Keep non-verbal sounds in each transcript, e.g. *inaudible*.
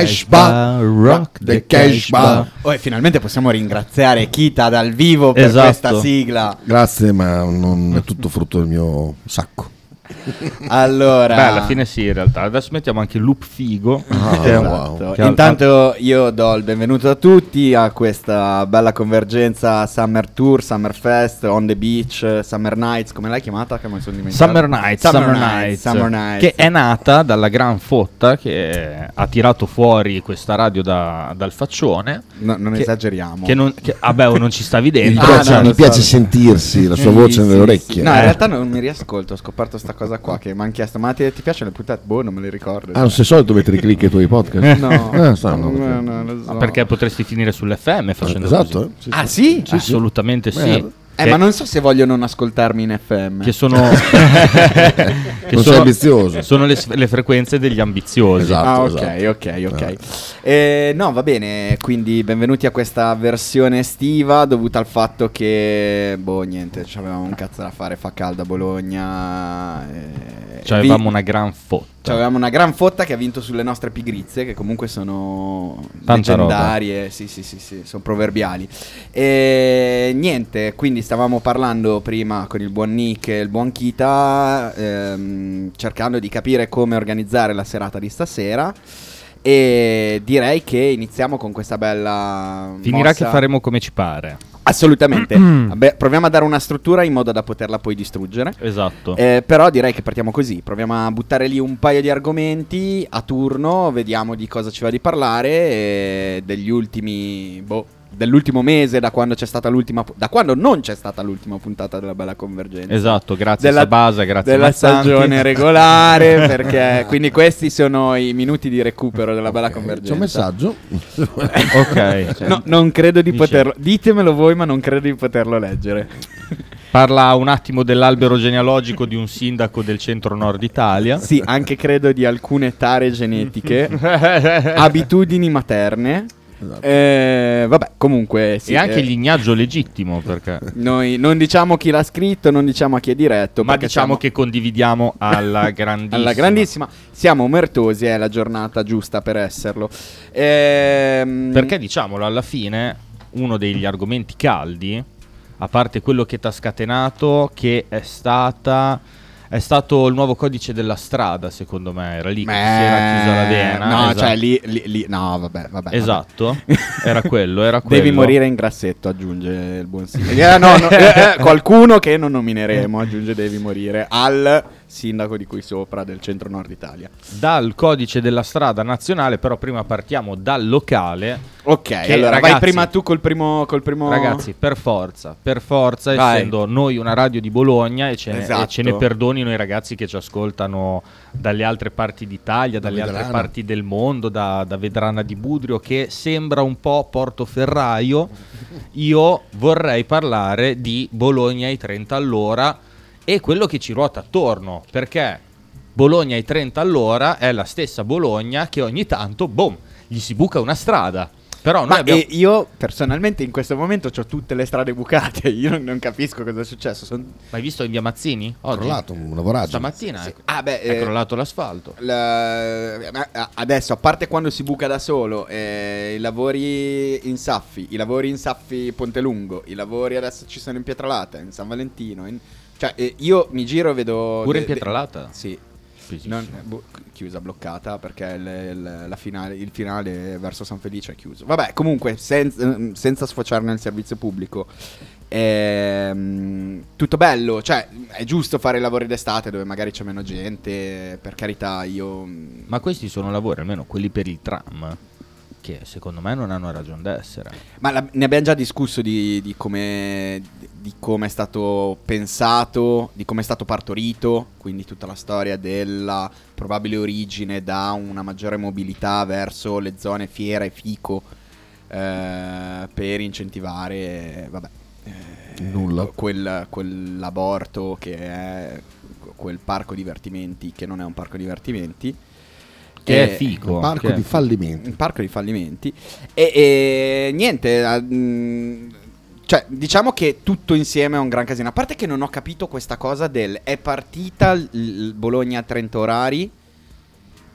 the cash bar, rock the cash bar. Oh, e finalmente possiamo ringraziare Kita dal vivo per Esatto. questa sigla. Grazie, ma non è tutto frutto del mio sacco. *laughs* Allora, Beh, alla fine sì, in realtà. Adesso mettiamo anche il loop figo. Ah, wow. Esatto. Ha- Intanto io do il benvenuto a tutti a questa bella convergenza Summer Tour, Summer Fest, On the Beach, Summer Nights, come l'hai chiamata? Che mi sono dimenticato. Summer Nights, Summer, Summer Nights, Nights, Summer Nights. che è nata dalla gran fotta che ha tirato fuori questa radio da- dal faccione. No, non che- esageriamo. Che non, che, vabbè, oh, non ci stavi Mi dentro. Ah, piace, no, mi piace so. sentirsi la sua Sì, voce sì, nelle sì. orecchie. No, in Eh. realtà non mi riascolto, ho scoperto sta cosa qua che mi hanno chiesto, ma ti, ti piacciono le puntate? Boh, non me le ricordo. Ah, non sei solito mettere i click ai tuoi podcast? *laughs* No, Ah, stanno, no, no, lo so. Ma perché potresti finire sull'FM facendo Esatto, così? eh? Sì, Ah sì. sì? Sì, sì. Assolutamente sì. Merda. Eh, ma non so se voglio non ascoltarmi in FM. che sono, *laughs* che Non sei ambizioso. sono le, le frequenze degli ambiziosi. Esatto. Ah, ok, esatto. ok, ok. Eh, no, va bene, quindi benvenuti a questa versione estiva dovuta al fatto che, boh, niente, avevamo un cazzo da fare, fa caldo a Bologna. eh, avevamo vi- una gran fotta. avevamo una gran fotta che ha vinto sulle nostre pigrizie, che comunque sono Tanta leggendarie, sì, sì, sì, sì, sono proverbiali. E niente, quindi stavamo parlando prima con il buon Nick e il buon Kita, ehm, cercando di capire come organizzare la serata di stasera. E direi che iniziamo con questa bella. Finirà mossa. che faremo come ci pare. Assolutamente. *clears throat* Vabbè, proviamo a dare una struttura in modo da poterla poi distruggere. Esatto. Eh, però direi che partiamo così, proviamo a buttare lì un paio di argomenti a turno, vediamo di cosa ci va di parlare, e degli ultimi, boh, dell'ultimo mese, da quando c'è stata l'ultima, da quando non c'è stata l'ultima puntata della Bella Convergenza. Esatto, grazie Della- Sabasa, grazie della Mazzanti. stagione *laughs* regolare, *laughs* perché quindi questi sono i minuti di recupero della Bella C'è Convergenza. un messaggio. *laughs* Ok. No, non credo di Dice- poterlo, ditemelo voi, ma non credo di poterlo leggere. Parla un attimo dell'albero genealogico di un sindaco del centro-nord Italia. Sì, anche credo di alcune tare genetiche. abitudini materne. Esatto. Eh, vabbè, comunque sì, e anche eh, il lignaggio legittimo, perché... Noi non diciamo chi l'ha scritto, non diciamo a chi è diretto. Ma diciamo siamo che condividiamo alla *laughs* grandissima. alla grandissima siamo omertosi, è la giornata giusta per esserlo. Ehm, Perché diciamolo, alla fine uno degli argomenti caldi, a parte quello che ti ha scatenato, che è stata... È stato il nuovo codice della strada, secondo me, era lì che si era chiusa la vena. No, esatto. cioè lì, lì- lì- no, vabbè, vabbè. Esatto, *laughs* era quello, era vabbè. Devi quello. morire in grassetto, aggiunge il buon sindaco. *laughs* Eh, no, no, eh, eh, qualcuno che non nomineremo aggiunge devi morire al sindaco di qui sopra del centro nord Italia. Dal codice della strada nazionale, però prima partiamo dal locale. Ok, allora vai ragazzi- prima tu col primo, col primo... Ragazzi, per forza, per forza, Vai. essendo noi una radio di Bologna e ce, ne, Esatto. e ce ne perdonino i ragazzi che ci ascoltano dalle altre parti d'Italia, Da dalle altre Vedrana. parti del mondo, da, da Vedrana di Budrio, che sembra un po' Portoferraio. *laughs* Io vorrei parlare di Bologna ai 30 all'ora e quello che ci ruota attorno, perché Bologna ai 30 all'ora è la stessa Bologna che ogni tanto, boom, gli si buca una strada. Però noi Ma abbiamo... eh, io personalmente in questo momento ho tutte le strade bucate, *laughs* io non, non capisco cosa è successo. son- Ma hai visto in via Mazzini? Ho Oggi? crollato un lavoraggio. Stamattina ecco. Ah beh, è eh, crollato l'asfalto. la- adesso, a parte quando si buca da solo, eh, i lavori in Saffi, i lavori in Saffi Pontelungo, i lavori adesso ci sono in Pietralata, in San Valentino. in- Cioè, eh, io mi giro e vedo... Pure de- in de- Pietralata? Sì. Fisissimo. Non- bu- chiusa, bloccata perché il, il- la finale, il finale verso San Felice è chiuso. Vabbè, comunque, senza, ehm, senza sfociare nel servizio pubblico, ehm, tutto bello. Cioè, è giusto fare i lavori d'estate dove magari c'è meno gente. Per carità, io. Ma questi sono lavori, almeno quelli per il tram, che secondo me non hanno ragione d'essere. Ma la- ne abbiamo già discusso di, di come di come è stato pensato, di come è stato partorito, quindi tutta la storia della probabile origine da una maggiore mobilità verso le zone fiera e fico eh, per incentivare, vabbè, eh, Nulla. Quel, quell'aborto che è quel parco divertimenti che non è un parco divertimenti. Che Eh, è fico. Un parco che è- di fallimenti. un parco di fallimenti. E, e niente, ah, mm, cioè, diciamo che tutto insieme è un gran casino. A parte che non ho capito questa cosa del è partita il il Bologna a 30 orari,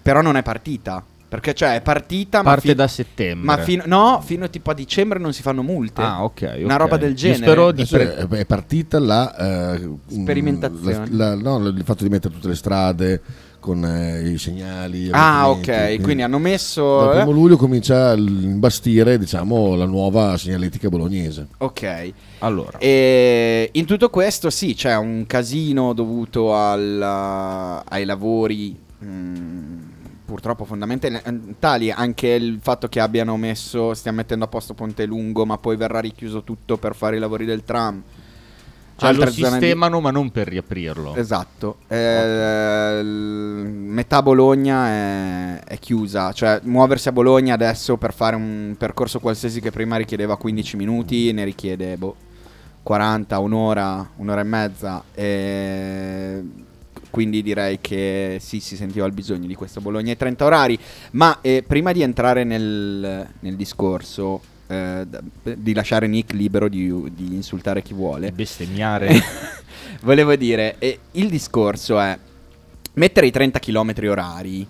però non è partita. Perché cioè è partita, ma, Parte fi- da settembre. ma fino, no, fino tipo a dicembre non si fanno multe. Ah, ok. Una ok. roba del Io genere. spero di pre- è, è partita la eh, Sperimentazione. la- la- no, il fatto di mettere tutte le strade con eh, i segnali. ah, ok. avvertimenti, Quindi, hanno messo. Dal eh, primo luglio comincia a imbastire diciamo, la nuova segnaletica bolognese. ok. Allora, E in tutto questo, sì, c'è un casino dovuto al- ai lavori. mm, purtroppo fondamentali anche il fatto che abbiano messo stiamo mettendo a posto Ponte Lungo ma poi verrà richiuso tutto per fare i lavori del tram cioè lo zone di- sistemano ma non per riaprirlo. Esatto, Eh, metà Bologna è, è chiusa, cioè muoversi a Bologna adesso per fare un percorso qualsiasi che prima richiedeva 15 minuti ne richiede boh, 40, un'ora, un'ora e mezza. E quindi direi che sì, si sentiva il bisogno di questo Bologna ai 30 orari. Ma eh, prima di entrare nel, nel discorso, eh, di lasciare Nick libero di, di insultare chi vuole. Di bestemmiare. *laughs* Volevo dire, eh, il discorso è mettere i 30 km orari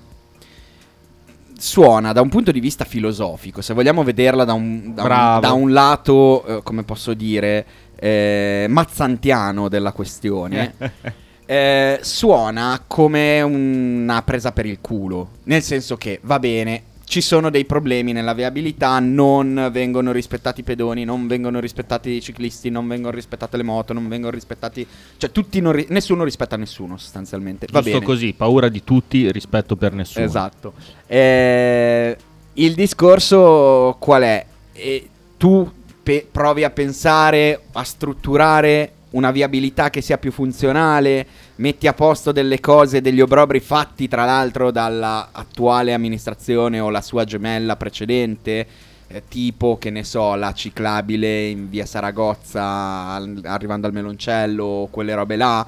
suona da un punto di vista filosofico, se vogliamo vederla da un, da un- da un lato, eh, come posso dire, eh, mazzantiano della questione. *laughs* eh, suona come una presa per il culo, nel senso che va bene, ci sono dei problemi nella viabilità, non vengono rispettati i pedoni, non vengono rispettati i ciclisti, non vengono rispettate le moto, non vengono rispettati, cioè tutti ri- nessuno rispetta nessuno sostanzialmente. Va Giusto bene. così, paura di tutti, rispetto per nessuno. Esatto. Eh, il discorso qual è? Eh, tu pe- provi a pensare, a strutturare una viabilità che sia più funzionale, metti a posto delle cose, degli obrobri fatti tra l'altro dalla attuale amministrazione o la sua gemella precedente, eh, tipo che ne so, la ciclabile in via Saragozza al- arrivando al Meloncello, o quelle robe là.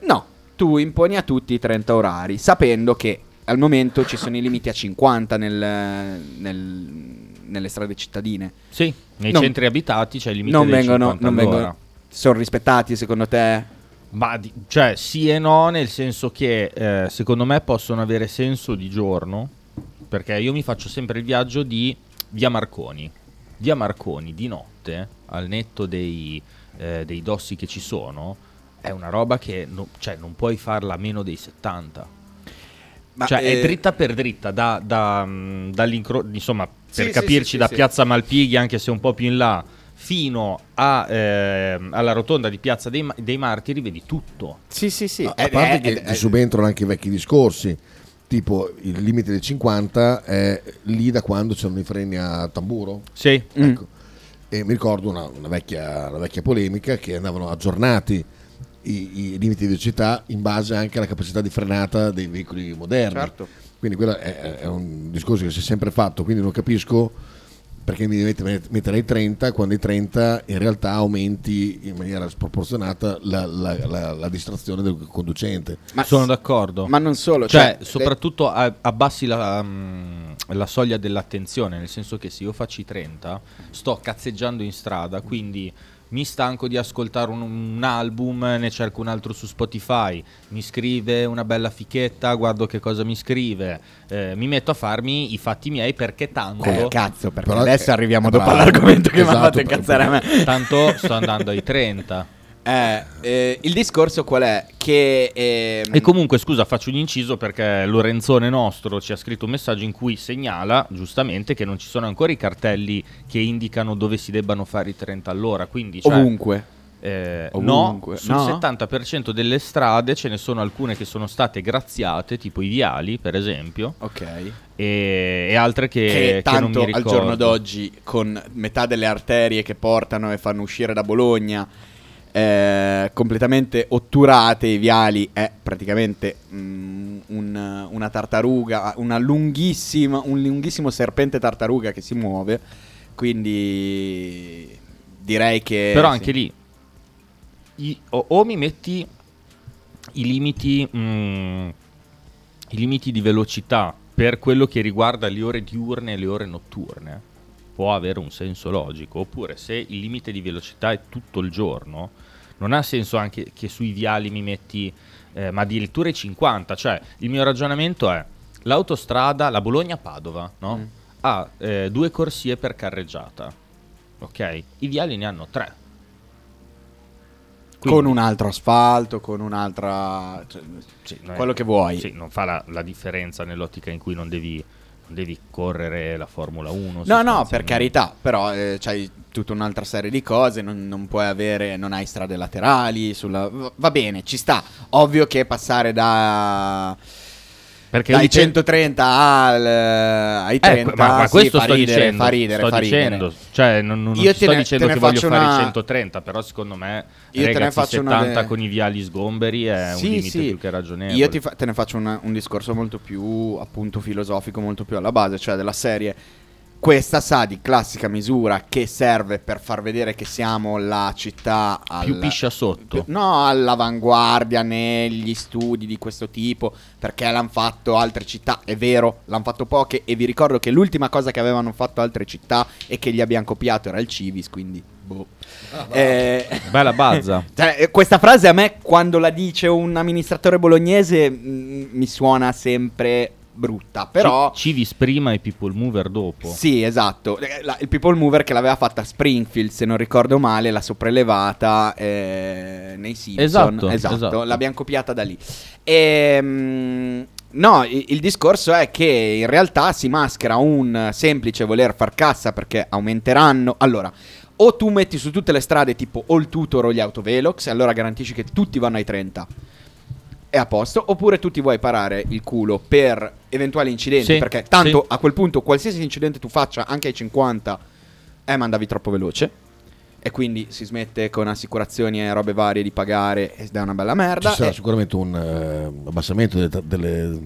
No, tu imponi a tutti i 30 orari, sapendo che al momento ci sono i limiti a 50 nel- nel- nelle strade cittadine. Sì, nei Non- centri abitati c'è il limite Non dei vengono, 50 non vengono, sono rispettati secondo te? Ma di- cioè sì e no, nel senso che eh, secondo me possono avere senso di giorno, perché io mi faccio sempre il viaggio di via Marconi. Via Marconi di notte, al netto dei, eh, dei dossi che ci sono, è una roba che no- cioè, non puoi farla a meno dei 70. Ma, cioè eh, è dritta per dritta, da, da, mh, dall'incro- insomma, per sì, capirci, sì, sì, da piazza Malpighi, anche se un po' più in là, fino a, ehm, alla rotonda di piazza dei, dei Martiri, vedi tutto. Sì, sì, sì. A, a parte eh, che eh, subentrano anche i vecchi discorsi, tipo il limite del 50 è lì da quando c'erano i freni a tamburo. Sì, Mm. Ecco. E mi ricordo una, una vecchia, una vecchia polemica che andavano aggiornati i, i limiti di velocità in base anche alla capacità di frenata dei veicoli moderni. Certo. Quindi quello è, è un discorso che si è sempre fatto, quindi non capisco perché mi devi met- mettere ai 30 quando ai 30 in realtà aumenti in maniera sproporzionata la, la- la- la distrazione del conducente. ma, sono d'accordo. ma non solo, cioè, cioè, soprattutto a- abbassi la, mm, la soglia dell'attenzione, nel senso che se io faccio i 30, sto cazzeggiando in strada, quindi mi stanco di ascoltare un, un album, ne cerco un altro su Spotify, mi scrive una bella fichetta, guardo che cosa mi scrive, eh, mi metto a farmi i fatti miei perché tanto, Eh, cazzo, perché Però- adesso arriviamo eh, dopo bravo. all'argomento che mi ha Esatto, fatto incazzare a me. tanto sto andando ai 30. Eh, eh, il discorso qual è? Che ehm, E comunque, scusa, faccio un inciso perché Lorenzone nostro ci ha scritto un messaggio in cui segnala giustamente che non ci sono ancora i cartelli che indicano dove si debbano fare i 30 all'ora. Quindi, cioè, ovunque. eh, Ovunque. no, sul No? 70% delle strade ce ne sono alcune che sono state graziate, tipo i viali, per esempio, Ok. e, e altre che, Che, che tanto mi al giorno d'oggi, con metà delle arterie che portano e fanno uscire da Bologna eh, completamente otturate, i viali è praticamente mm, un- una tartaruga, una lunghissima, un lunghissimo serpente tartaruga che si muove. Quindi direi che. Però sì. anche lì, i- o, o mi metti i limiti, mm, i limiti di velocità per quello che riguarda le ore diurne e le ore notturne, può avere un senso logico. Oppure se il limite di velocità è tutto il giorno, non ha senso anche che sui viali mi metti, eh, ma addirittura i 50. Cioè, il mio ragionamento è, l'autostrada, la Bologna-Padova, no? Mm. ha eh, due corsie per carreggiata. Ok? I viali ne hanno tre. Quindi- con un altro asfalto, con un'altra... cioè, Sì, non è- quello che vuoi. Sì, non fa la, la differenza nell'ottica in cui non devi, devi correre la Formula 1. No, no, per carità, però eh, c'hai tutta un'altra serie di cose, non, non puoi avere, non hai strade laterali, sulla- va bene, ci sta. Ovvio che passare da... Perché dai dipende- 130 al, ai Eh, 30 ma, ma sì, questo fa sto ridere, dicendo, fa ridere, sto fa ridere. dicendo, cioè non, non Io sto ne- dicendo che voglio faccio fare una- i 130, però secondo me Io te ne ragazzi, faccio una 70 de- con i viali sgomberi è Sì, un limite sì. più che ragionevole. Io ti fa- te ne faccio una- un discorso molto più appunto filosofico, molto più alla base, cioè della serie. Questa sa di classica misura che serve per far vedere che siamo la città al- Più piscia sotto. No, all'avanguardia negli studi di questo tipo, perché l'hanno fatto altre città, è vero, l'hanno fatto poche e vi ricordo che l'ultima cosa che avevano fatto altre città e che gli abbiamo copiato era il Civis, quindi boh. Eh, Bella bazza. *laughs* cioè, eh, questa frase a me quando la dice un amministratore bolognese mm, mi suona sempre brutta, però Ci- Civis prima e People Mover dopo. sì, esatto. Eh, la- il People Mover che l'aveva fatta a Springfield, se non ricordo male, la sopraelevata eh, nei Simpson. Esatto, esatto, esatto. l'abbiamo copiata da lì. Ehm, no, il discorso è che in realtà si maschera un semplice voler far cassa perché aumenteranno. Allora, o tu metti su tutte le strade tipo All Tutor o gli autovelox, e allora garantisci che tutti vanno ai 30 è a posto, oppure tu ti vuoi parare il culo per eventuali incidenti, Sì, perché tanto sì. a quel punto qualsiasi incidente tu faccia, anche ai 50, eh, ma andavi troppo veloce. E quindi si smette con assicurazioni e robe varie di pagare ed è una bella Ci merda. sarà E- sicuramente un eh, abbassamento delle- delle-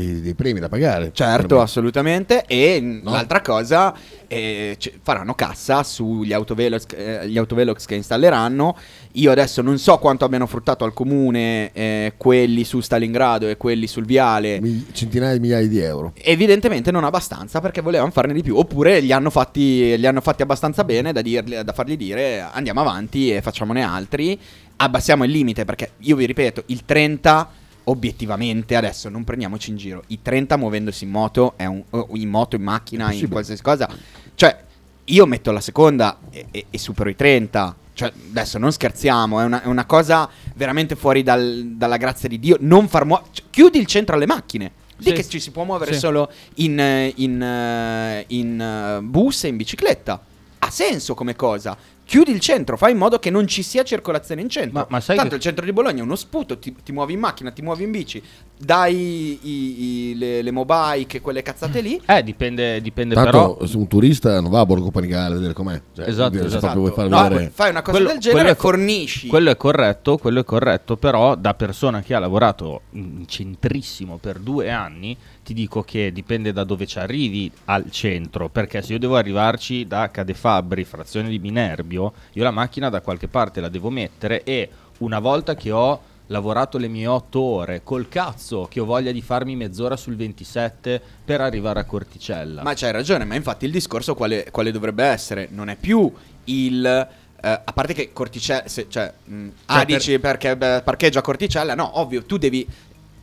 dei, dei premi da pagare. Certo, assolutamente. E No. l'altra cosa, eh, c- faranno cassa sugli autovelox, eh, gli autovelox che installeranno. Io adesso non so quanto abbiano fruttato al comune eh, quelli su Stalingrado e quelli sul viale. Mi- centinaia di migliaia di euro. Evidentemente non abbastanza perché volevano farne di più. Oppure li hanno fatti, li hanno fatti abbastanza bene da, dirgli- da fargli dire andiamo avanti e facciamone altri. Abbassiamo il limite perché io vi ripeto, il 30 obiettivamente adesso non prendiamoci in giro. I 30 muovendosi in moto, è un- in moto, in macchina, in qualsiasi cosa. Cioè, io metto la seconda e, e- e supero i 30. Cioè, adesso non scherziamo, è una, è una cosa veramente fuori dal- dalla grazia di Dio. Non far muovere. chiudi il centro alle macchine. Di Sì. che ci si può muovere Sì. solo in, in, eh, in, eh, bus e in bicicletta. Ha senso come cosa. Chiudi il centro, fai in modo che non ci sia circolazione in centro. Ma- ma sai Tanto che- il centro di Bologna è uno sputo, ti, ti muovi in macchina, ti muovi in bici, dai i- i- le, le mobike, quelle cazzate lì. Eh, dipende, dipende Tanto però. se un turista non va a Borgo Panigale a vedere com'è. Cioè, Esatto, se esatto. proprio vuoi far No, vedere... fai una cosa Quello- del genere, quello è co- fornisci. Quello è corretto, quello è corretto, però da persona che ha lavorato in centrissimo per due anni, ti dico che dipende da dove ci arrivi al centro, perché se io devo arrivarci da Cadefabbri, frazione di Minerbio, io la macchina da qualche parte la devo mettere e una volta che ho lavorato le mie otto ore, col cazzo che ho voglia di farmi mezz'ora sul 27 per arrivare a Corticella. Ma c'hai ragione, ma infatti il discorso quale, quale dovrebbe essere? Non è più il... eh, a parte che Corticella... se- cioè, mh, ah, per- dici perché beh, parcheggio a Corticella? No, ovvio, tu devi...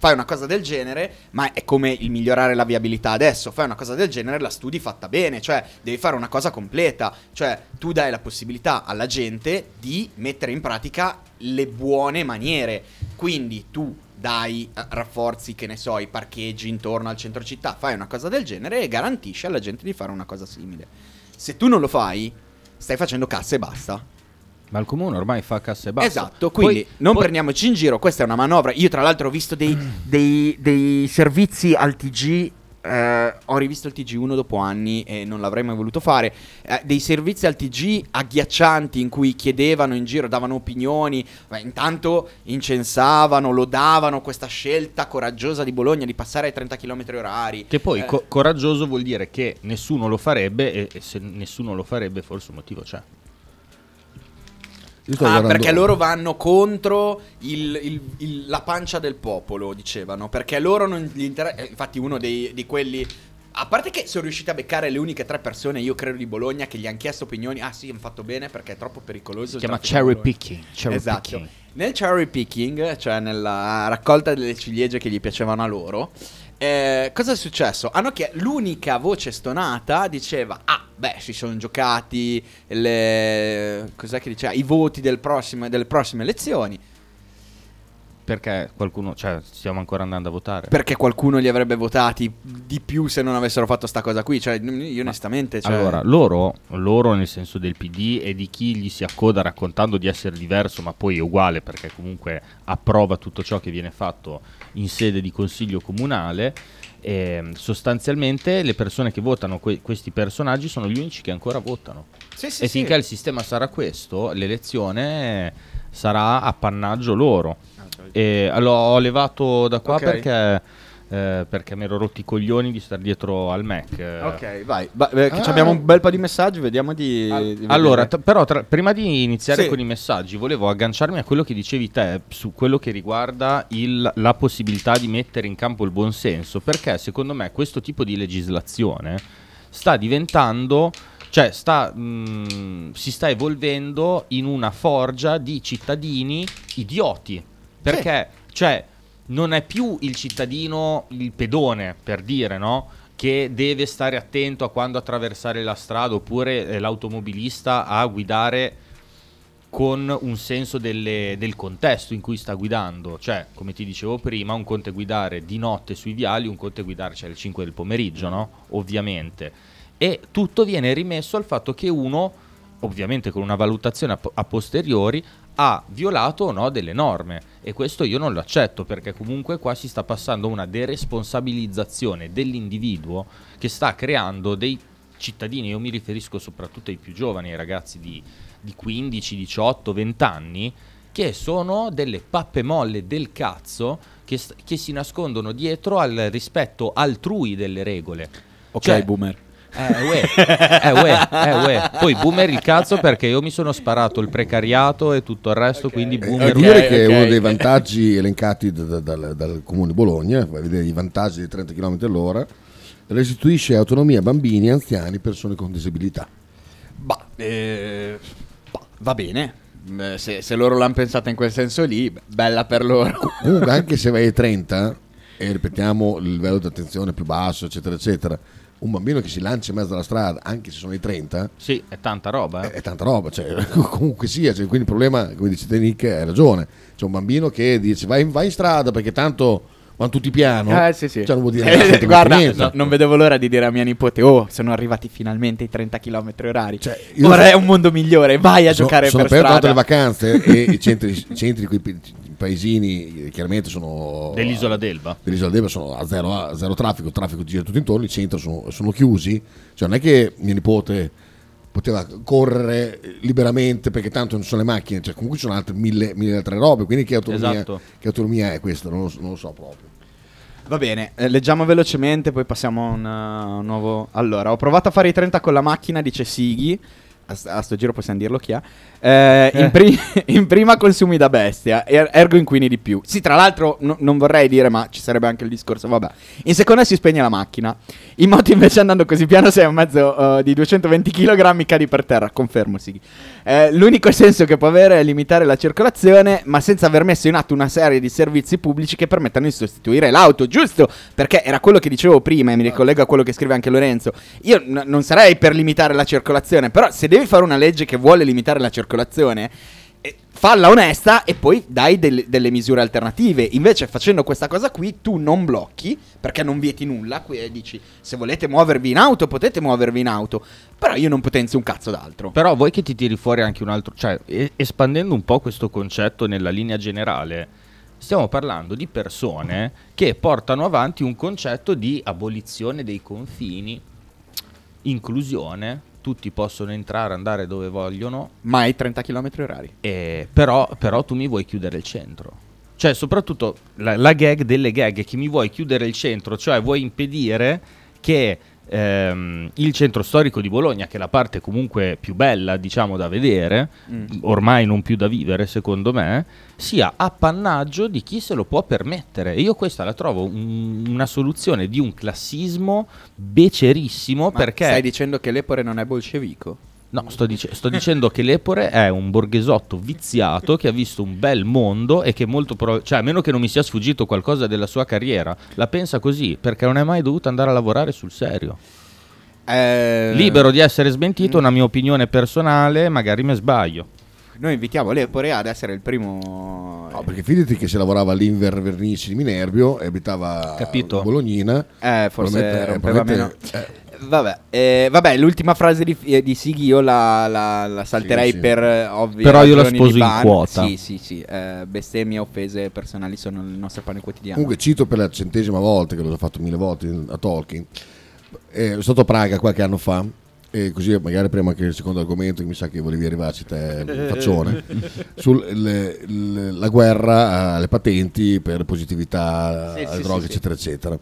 Fai una cosa del genere, ma è come il migliorare la viabilità adesso. Fai una cosa del genere, la studi fatta bene, cioè devi fare una cosa completa. Cioè, tu dai la possibilità alla gente di mettere in pratica le buone maniere. Quindi tu dai, eh, rafforzi, che ne so, i parcheggi intorno al centro città, fai una cosa del genere e garantisci alla gente di fare una cosa simile. Se tu non lo fai, stai facendo cassa e basta. Ma il comune ormai fa cassa e basta. Esatto, quindi Poi- non poi- prendiamoci in giro, questa è una manovra. Io tra l'altro ho visto dei, dei- dei servizi al TG, eh, ho rivisto il TG1 dopo anni e non l'avrei mai voluto fare, eh, dei servizi al TG agghiaccianti in cui chiedevano in giro, davano opinioni, ma intanto incensavano, lodavano questa scelta coraggiosa di Bologna di passare ai 30 km orari. Che poi Eh, co- coraggioso vuol dire che nessuno lo farebbe e, e se nessuno lo farebbe forse un motivo c'è. Ah, guardando- perché loro vanno contro il- il- il- la pancia del popolo, dicevano. Perché loro non gli interessa. Infatti, uno dei, di quelli. A parte che sono riusciti a beccare le uniche tre persone, io credo di Bologna, che gli hanno chiesto opinioni. Ah, sì, hanno fatto bene perché è troppo pericoloso. Si chiama cherry picking. cherry esatto. picking. Nel cherry picking, cioè nella raccolta delle ciliegie che gli piacevano a loro, Eh, cosa è successo? Hanno chie- l'unica voce stonata diceva: Ah, beh, si sono giocati le, cos'è che diceva? i voti del prossimo- delle prossime elezioni. Perché qualcuno, cioè, stiamo ancora andando a votare. Perché qualcuno li avrebbe votati di più se non avessero fatto sta cosa qui. Cioè, io onestamente. Cioè... Allora, loro, loro nel senso del PD e di chi gli si accoda raccontando di essere diverso, ma poi è uguale perché comunque approva tutto ciò che viene fatto in sede di consiglio comunale. E sostanzialmente le persone che votano que- questi personaggi sono gli unici che ancora votano. Sì, sì, e sì. finché il sistema sarà questo, l'elezione sarà appannaggio loro. E allora, ho levato da qua Ok. perché, eh, perché mi ero rotti i coglioni di stare dietro al Mac. Ok, vai. Va- eh, Ah. Abbiamo un bel po' di messaggi, vediamo di. di Allora, t- però tra- prima di iniziare Sì. con i messaggi, volevo agganciarmi a quello che dicevi te su quello che riguarda il- la possibilità di mettere in campo il buonsenso, perché secondo me questo tipo di legislazione sta diventando, cioè sta, mh, si sta evolvendo in una forgia di cittadini idioti, perché cioè, non è più il cittadino, il pedone, per dire, no? che deve stare attento a quando attraversare la strada oppure eh, l'automobilista a guidare con un senso delle- del contesto in cui sta guidando. Cioè, come ti dicevo prima, un conto è guidare di notte sui viali, un conto è guidare cioè, alle 5 del pomeriggio, no? Ovviamente. E tutto viene rimesso al fatto che uno, ovviamente con una valutazione a, a posteriori, ha violato o no delle norme. E questo io non lo accetto perché comunque qua si sta passando una deresponsabilizzazione dell'individuo che sta creando dei cittadini, io mi riferisco soprattutto ai più giovani, ai ragazzi di, di 15, 18, 20 anni, che sono delle pappe molle del cazzo che, che si nascondono dietro al rispetto altrui delle regole. Ok, Cioè, boomer. Eh, uè, eh, uè, eh, uè. Poi boomer il cazzo perché io mi sono sparato il precariato e tutto il resto, quindi Eh, boomer... a dire che ok. uno dei vantaggi elencati da- da- dal, dal comune di Bologna, vai a vedere i vantaggi di 30 km all'ora, restituisce autonomia a bambini, anziani, persone con disabilità. Bah, eh, bah, va bene. Eh, Se, se loro l'hanno pensata in quel senso lì, bella per loro. Comunque anche se vai ai 30, e ripetiamo il livello di attenzione più basso, eccetera, eccetera, un bambino che si lancia in mezzo alla strada, anche se sono ai 30, Sì, è tanta roba. è, eh. è tanta roba, cioè, *laughs* comunque sia, cioè, quindi il problema, come dice Nick, hai ragione, c'è un bambino che dice vai, vai in strada perché tanto vanno tutti piano, Eh, sì, sì. cioè non vuol dire *laughs* Eh, guarda, no, non vedevo l'ora di dire a mia nipote: Oh, sono arrivati finalmente i 30 km orari. Cioè, io Ora so- è un mondo migliore, vai a sono, giocare sono per aperto strada. le vacanze e i *laughs* centri, i centri paesini chiaramente sono Dell'isola d'Elba. dell'isola d'Elba sono a zero, a zero traffico, il traffico gira tutto intorno, i centri sono, sono chiusi, cioè non è che mio nipote poteva correre liberamente perché tanto non sono le macchine, cioè comunque ci sono altre mille, mille altre robe, quindi che autonomia, Esatto. che autonomia è questa? Non lo, so- non lo so proprio. Va bene, eh, leggiamo velocemente, poi passiamo a un, uh, un nuovo. Allora, ho provato a fare i 30 con la macchina, dice Sighi. A, st- a sto giro possiamo dirlo chi ha. Eh, in, pri- *laughs* in prima consumi da bestia, er- ergo inquini di più. Sì, tra l'altro, no- non vorrei dire, ma ci sarebbe anche il discorso. Vabbè. In seconda si spegne la macchina. In moto, invece, andando così piano, sei a mezzo uh, di 220 kg, cadi per terra. Confermo, Sighi. Eh, l'unico senso che può avere è limitare la circolazione, ma senza aver messo in atto una serie di servizi pubblici che permettano di sostituire l'auto, giusto? Perché era quello che dicevo prima e mi ricollego a quello che scrive anche Lorenzo. Io n- non sarei per limitare la circolazione, però se devi fare una legge che vuole limitare la circolazione, eh, falla onesta e poi dai delle, delle misure alternative. Invece, facendo questa cosa qui, tu non blocchi perché non vieti nulla. Qui eh, dici: se volete muovervi in auto, potete muovervi in auto. Però io non potenzio un cazzo d'altro. Però vuoi che ti tiri fuori anche un altro, cioè espandendo un po' questo concetto nella linea generale, stiamo parlando di persone che portano avanti un concetto di abolizione dei confini, inclusione, tutti possono entrare, andare dove vogliono, Mai 30 km orari. e però, però tu mi vuoi chiudere il centro. Cioè, soprattutto la, la gag delle gag che mi vuoi chiudere il centro, cioè vuoi impedire che ehm, il centro storico di Bologna, che è la parte comunque più bella, diciamo, da vedere, Mm. ormai non più da vivere, secondo me, sia appannaggio di chi se lo può permettere. E io questa la trovo un- una soluzione di un classismo becerissimo Ma perché... stai dicendo che l'Epore non è bolscevico? No, sto, dice- sto dicendo che Lepore è un borghesotto viziato che ha visto un bel mondo e che molto prob- cioè a meno che non mi sia sfuggito qualcosa della sua carriera, la pensa così perché non è mai dovuto andare a lavorare sul serio. Eh, Libero di essere smentito, una mia opinione personale, magari mi sbaglio. Noi invitiamo Lepore ad essere il primo. No, perché fidati che se lavorava all'Inver Vernici di Minerbio e abitava Capito. a Bolognina, Eh, forse probabilmente- rompeva probabilmente- meno. eh, Vabbè, eh, vabbè, l'ultima frase di, eh, di Sighi io la, la- la salterei Sì, sì. per eh, ovvi Però io la ragioni sposo di in ban. quota. Sì, sì, sì. eh, bestemmie, offese personali sono il nostro pane quotidiano. Comunque cito per la centesima volta, che l'ho fatto mille volte a Tolkien, eh, sono stato a Praga qualche anno fa, e così magari prima che il secondo argomento, che mi sa che volevi arrivarci te, *laughs* faccione, sulla guerra alle patenti per positività Sì, alle sì, droghe, sì, sì. eccetera, eccetera.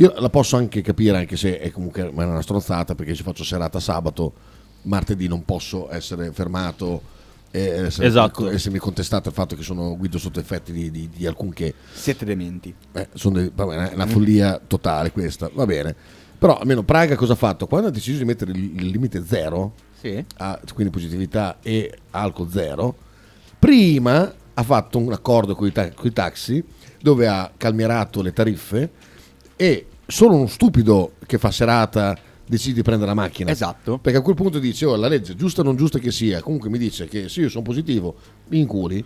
Io la posso anche capire, anche se è comunque ma è una stronzata, perché se faccio serata sabato, martedì non posso essere fermato e essere, Esatto. essermi contestato il fatto che sono guido sotto effetti di, di, di alcunché. Siete dementi. Eh, sono dei- vabbè, è una follia totale questa, va bene. Però almeno Praga cosa ha fatto? Quando ha deciso di mettere il, il limite zero, Sì. a- quindi positività e alcol zero, prima ha fatto un accordo con i, ta- coi taxi dove ha calmierato le tariffe e solo uno stupido che fa serata decide di prendere la macchina. Esatto. Perché a quel punto dice, oh, la legge, giusta o non giusta che sia, comunque mi dice che sì, io sono positivo, mi inculi,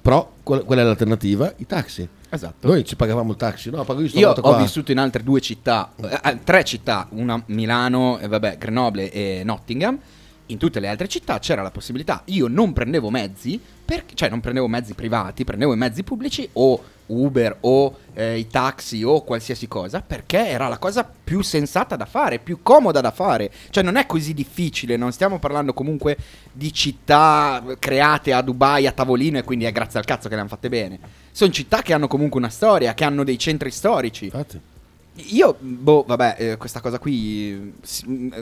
però qual, qual è l'alternativa? I taxi. Esatto. Noi ci pagavamo il taxi, no, pago io Io ho qua. vissuto in altre due città, eh, tre città, una Milano, e vabbè, Grenoble e Nottingham. In tutte le altre città c'era la possibilità. Io non prendevo mezzi, perché- cioè non prendevo mezzi privati, prendevo i mezzi pubblici o Uber o eh, i taxi o qualsiasi cosa, perché era la cosa più sensata da fare, più comoda da fare. Cioè non è così difficile, non stiamo parlando comunque di città create a Dubai a tavolino e quindi è grazie al cazzo che le hanno fatte bene. Sono città che hanno comunque una storia, che hanno dei centri storici. Infatti. Io, boh, vabbè, eh, questa cosa qui,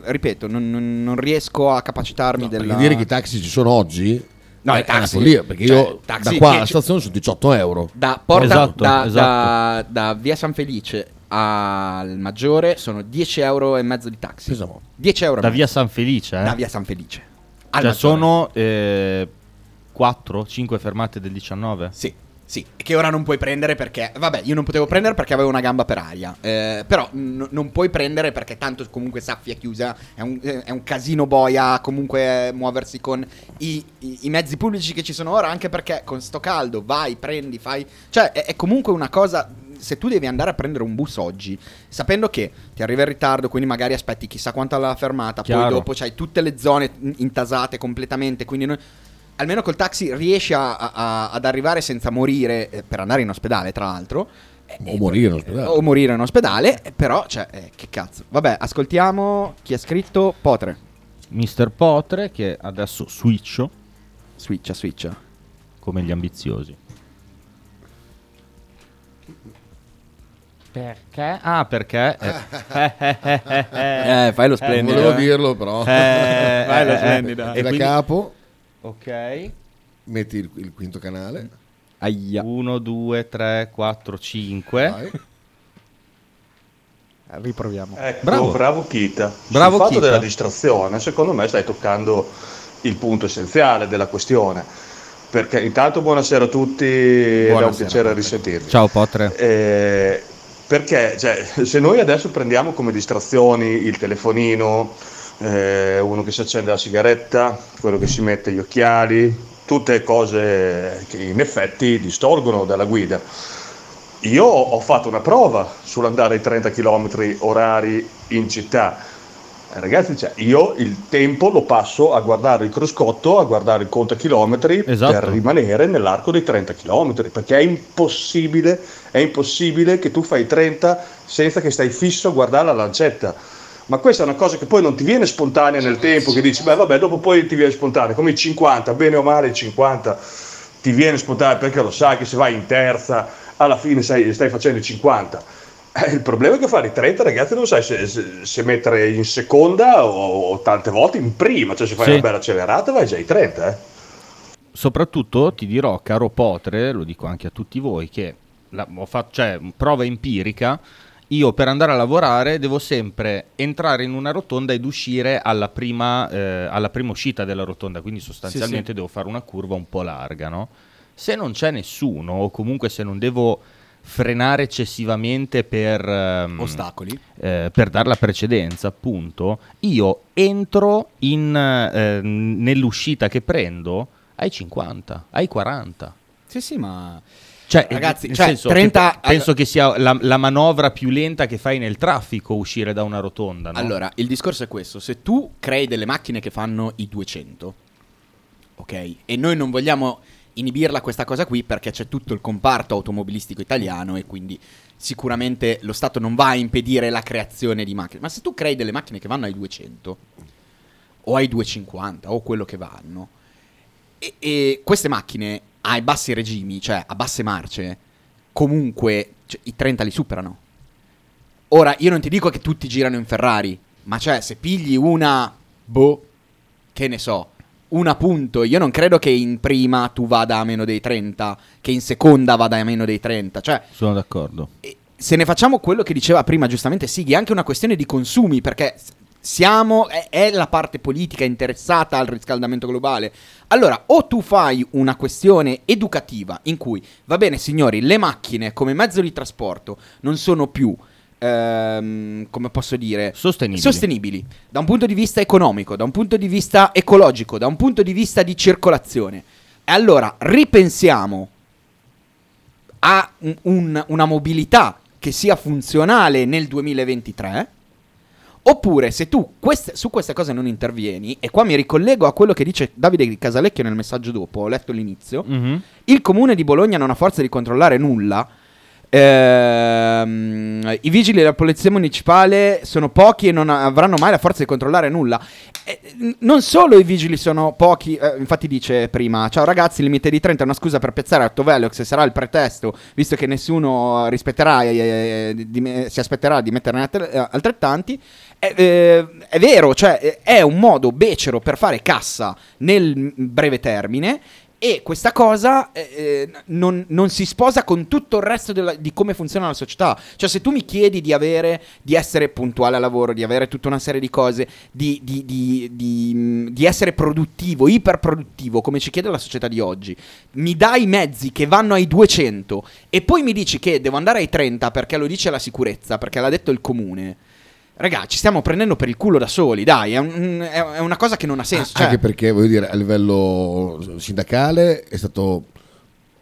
ripeto, non, non- non riesco a capacitarmi No, della... dire che i taxi ci sono oggi No, è i taxi- una follia, perché cioè, io taxi da qua alla stazione sono 18 euro. Da, porta, Esatto, da, esatto. da- da via San Felice al Maggiore sono 10 euro e mezzo di taxi. Mo'. 10 euro Da via San Felice, eh? Da via San Felice. Al Cioè Maggiore. sono 4, 5 fermate del 19. Sì, sì, che ora non puoi prendere perché, vabbè, io non potevo prendere perché avevo una gamba per aria, eh, però n- non puoi prendere perché tanto comunque Saffi è chiusa, è un, è un casino boia comunque eh, muoversi con i, i- i mezzi pubblici che ci sono ora, anche perché con sto caldo vai, prendi, fai, cioè è, è comunque una cosa, se tu devi andare a prendere un bus oggi, sapendo che ti arriva in ritardo, quindi magari aspetti chissà quanto alla fermata, poi Chiaro. dopo c'hai tutte le zone intasate completamente, quindi noi almeno col taxi riesci a- a- ad arrivare senza morire eh, per andare in ospedale, tra l'altro. Eh, O morire in ospedale. O morire in ospedale, però, cioè, eh, che cazzo. Vabbè, ascoltiamo chi ha scritto Potre. Mister Potre che adesso switcho Switcha, switcha. come gli ambiziosi. Perché? Ah, perché? Eh, eh, eh, eh, eh. Eh, fai lo Non splendido. volevo eh. dirlo, però. Eh, *laughs* Vai, lo splendido. E E da quindi- capo Ok. metti il, il quinto canale. Aia. 1, 2, 3, 4, 5. vai. Riproviamo. Ecco, Bravo. bravo, Kita. Bravo Sul fatto Kita. della distrazione, secondo me stai toccando il punto essenziale della questione. Perché intanto buonasera a tutti ed è un Buonasera, piacere Potre. risentirvi. Ciao Potre. Eh, perché cioè, *laughs* se noi adesso prendiamo come distrazioni il telefonino, eh, uno che si accende la sigaretta, quello che si mette gli occhiali, tutte cose che in effetti distolgono dalla guida. Io ho fatto una prova sull'andare ai 30 km orari in città. Eh, Ragazzi, cioè, io il tempo lo passo a guardare il cruscotto, a guardare il contachilometri Esatto. per rimanere nell'arco dei 30 km, perché è impossibile, è impossibile che tu fai 30 senza che stai fisso a guardare la lancetta. Ma questa è una cosa che poi non ti viene spontanea nel tempo, che dici, beh vabbè, dopo poi ti viene spontanea, come i 50, bene o male i 50 ti viene spontanea perché lo sai che se vai in terza alla fine sai- stai facendo i 50. Eh, il problema è che fare i 30 ragazzi non sai se, se- se mettere in seconda o, o tante volte in prima, cioè se fai Sì. una bella accelerata vai già ai 30. Eh. Soprattutto ti dirò, caro Potre, lo dico anche a tutti voi, che la- ho fatto, cioè, prova empirica io per andare a lavorare devo sempre entrare in una rotonda ed uscire alla prima, eh, alla prima uscita della rotonda, quindi sostanzialmente devo fare una curva un po' larga, no? Se non c'è nessuno o comunque se non devo frenare eccessivamente per, ehm, Ostacoli. eh, per dare la precedenza, appunto, io entro in, eh, nell'uscita che prendo ai 50, ai 40. Sì, sì, ma... Cioè, Ragazzi, cioè, senso 30 che pe- penso che sia la, la manovra più lenta che fai nel traffico uscire da una rotonda. no? Allora, il discorso è questo: se tu crei delle macchine che fanno i 200, ok, e noi non vogliamo inibirla questa cosa qui perché c'è tutto il comparto automobilistico italiano e quindi sicuramente lo Stato non va a impedire la creazione di macchine. Ma se tu crei delle macchine che vanno ai 200 o ai 250 o quello che vanno, e, e queste macchine ai bassi regimi, cioè a basse marce, comunque cioè, i 30 li superano. Ora, io non ti dico che tutti girano in Ferrari, ma cioè, se pigli una, boh, che ne so, una punto, io non credo che in prima tu vada a meno dei 30, che in seconda vada a meno dei 30, cioè, Sono d'accordo. se ne facciamo quello che diceva prima giustamente Sighi, è anche una questione di consumi, perché siamo, è, è la parte politica interessata al riscaldamento globale. Allora, o tu fai una questione educativa in cui, va bene signori, le macchine come mezzo di trasporto non sono più, ehm, come posso dire, Sostenibili. sostenibili da un punto di vista economico, da un punto di vista ecologico, da un punto di vista di circolazione. E allora ripensiamo a un- un- una mobilità che sia funzionale nel 2023. Oppure se tu queste- su queste cose non intervieni, e qua mi ricollego a quello che dice Davide Casalecchio nel messaggio dopo, ho letto l'inizio, Mhm. il comune di Bologna non ha forza di controllare nulla. Ehm, I vigili della polizia municipale sono pochi e non avranno mai la forza di controllare nulla. Non solo i vigili sono pochi, eh, infatti dice prima: Ciao ragazzi, il limite di 30 è una scusa per piazzare Autovelox e sarà il pretesto, visto che nessuno rispetterà, eh, eh, di si aspetterà di metterne eh, altrettanti. È, eh, è vero, cioè eh, è un modo becero per fare cassa nel mm, breve termine. E questa cosa eh, eh, non, non si sposa con tutto il resto della- di come funziona la società. Cioè, se tu mi chiedi di avere, di essere puntuale al lavoro, di avere tutta una serie di cose, di, di- di- di essere produttivo, iperproduttivo, come ci chiede la società di oggi, mi dai i mezzi che vanno ai 200 e poi mi dici che devo andare ai 30 perché lo dice la sicurezza, perché l'ha detto il comune. Raga, ci stiamo prendendo per il culo da soli, dai, è, un- è- una cosa che non ha senso. cioè- Anche perché, voglio dire, a livello sindacale è stato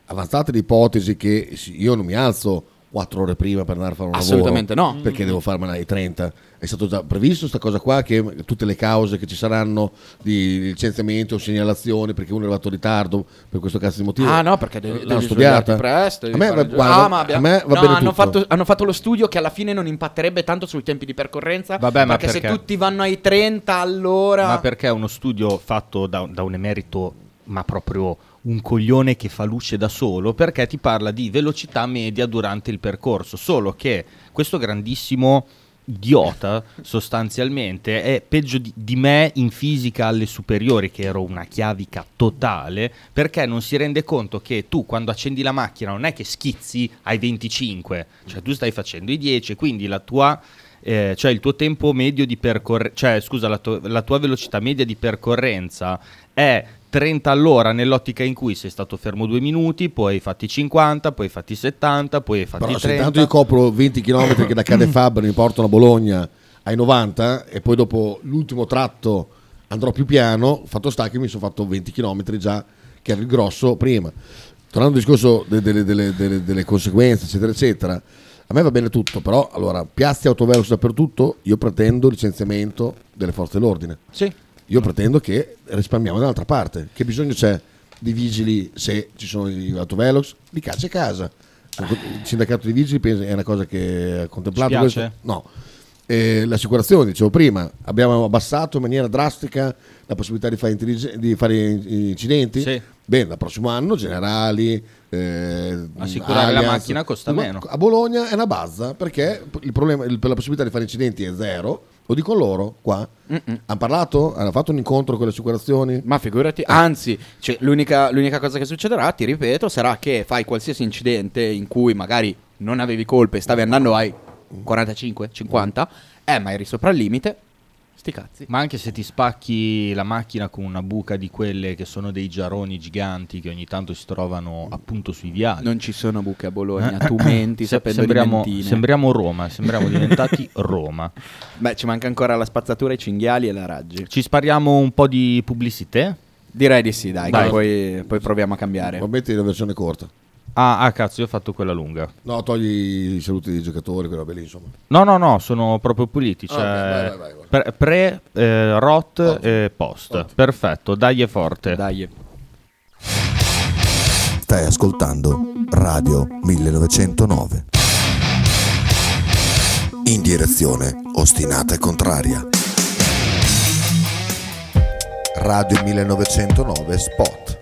avanzata l'ipotesi che io non mi alzo quattro ore prima per andare a fare un Assolutamente lavoro. no. Perché devo farmela ai 30. È stato già previsto questa cosa qua, che tutte le cause che ci saranno di licenziamento o segnalazioni perché uno è arrivato in ritardo per questo cazzo di motivo. Ah no, perché devi, L'hanno devi studiata. presto. devi A me, va- guarda, Ah, ma abbia- a me va no, bene hanno tutto. fatto, hanno fatto lo studio che alla fine non impatterebbe tanto sui tempi di percorrenza. Vabbè, ma perché, se perché? tutti vanno ai 30 allora... Ma perché è uno studio fatto da, da un emerito, ma proprio un coglione che fa luce da solo, perché ti parla di velocità media durante il percorso, solo che questo grandissimo idiota sostanzialmente è peggio di, di me in fisica alle superiori che ero una chiavica totale perché non si rende conto che tu quando accendi la macchina non è che schizzi ai 25 cioè tu stai facendo i 10 quindi la tua eh, cioè il tuo tempo medio di percorrenza, cioè scusa, la, tu- la tua velocità media di percorrenza è 30 all'ora nell'ottica in cui sei stato fermo due minuti, poi hai fatti 50, poi hai fatti 70, poi hai fatti Però se 30. intanto io copro 20 km che da Cadefab mi portano a Bologna ai 90 e poi dopo l'ultimo tratto andrò più piano, fatto sta che mi sono fatto 20 km già che era il grosso prima. Tornando al discorso de- delle, delle- delle- delle conseguenze, eccetera, eccetera, a me va bene tutto, però allora piazze autovelox dappertutto, io pretendo licenziamento delle forze dell'ordine. Sì. Io pretendo che risparmiamo dall'altra parte. Che bisogno c'è di vigili se ci sono gli autovelox? Li caccia a casa. Il sindacato di vigili pensa è una cosa che ha contemplato questo? No. Eh, l'assicurazione, dicevo prima, abbiamo abbassato in maniera drastica la possibilità di fare, intellige- di fare incidenti. Sì. Bene, dal prossimo anno generali. eh, Assicurare la Allianz. macchina costa meno. A Bologna è una bazza perché il problema, il- la possibilità di fare incidenti è zero. Lo dico loro qua. Hanno parlato? Hanno fatto un incontro con le assicurazioni? Ma figurati, anzi, cioè, l'unica, l'unica cosa che succederà, ti ripeto, sarà che fai qualsiasi incidente in cui magari non avevi colpe e stavi andando ai 45, 50, eh ma eri sopra il limite, sti cazzi. Ma anche se ti spacchi la macchina con una buca di quelle che sono dei giaroni giganti che ogni tanto si trovano appunto sui viali. Non ci sono buche a Bologna, tu menti Se- sembriamo, sembriamo Roma, sembriamo diventati *laughs* Roma. Beh, ci manca ancora la spazzatura, i cinghiali e la raggi. Ci spariamo un po' di pubblicità? Direi di sì, dai, Dai. che poi, poi proviamo a cambiare. Ma metti la versione corta. Ah, ah, cazzo, io ho fatto quella lunga. No, togli i saluti dei giocatori, quella lì, insomma. No, no, no, sono proprio puliti. Ah, Cioè, ok, vai, vai, vai, pre, pre, eh, rot e post. Ottimo. Perfetto, dai è forte. Dai. Stai ascoltando Radio 1909. In direzione ostinata e contraria. Radio 1909 Spot.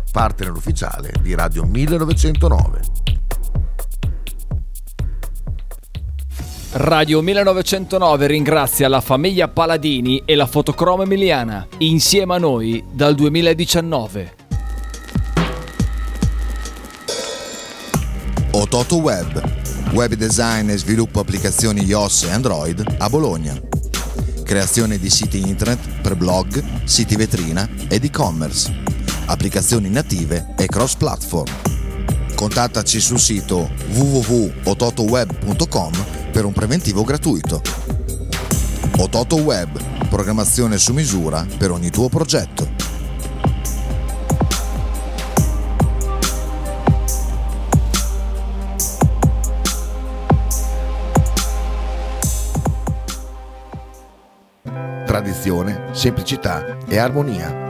partner ufficiale di Radio 1909. Radio 1909 ringrazia la famiglia Paladini e la Fotocroma Emiliana, insieme a noi dal 2019. Ototo Web, web design e sviluppo applicazioni iOS e Android a Bologna. Creazione di siti internet per blog, siti vetrina ed e-commerce. Applicazioni native e cross-platform. Contattaci sul sito www.ototoweb.com per un preventivo gratuito. Ototo Web, programmazione su misura per ogni tuo progetto. Tradizione, semplicità e armonia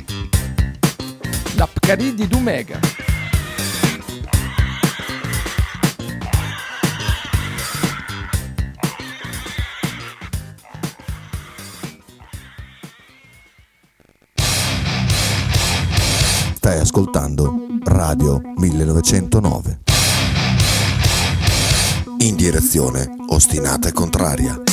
La Pcarì di Dumegar. Stai ascoltando Radio 1909. In direzione ostinata e contraria.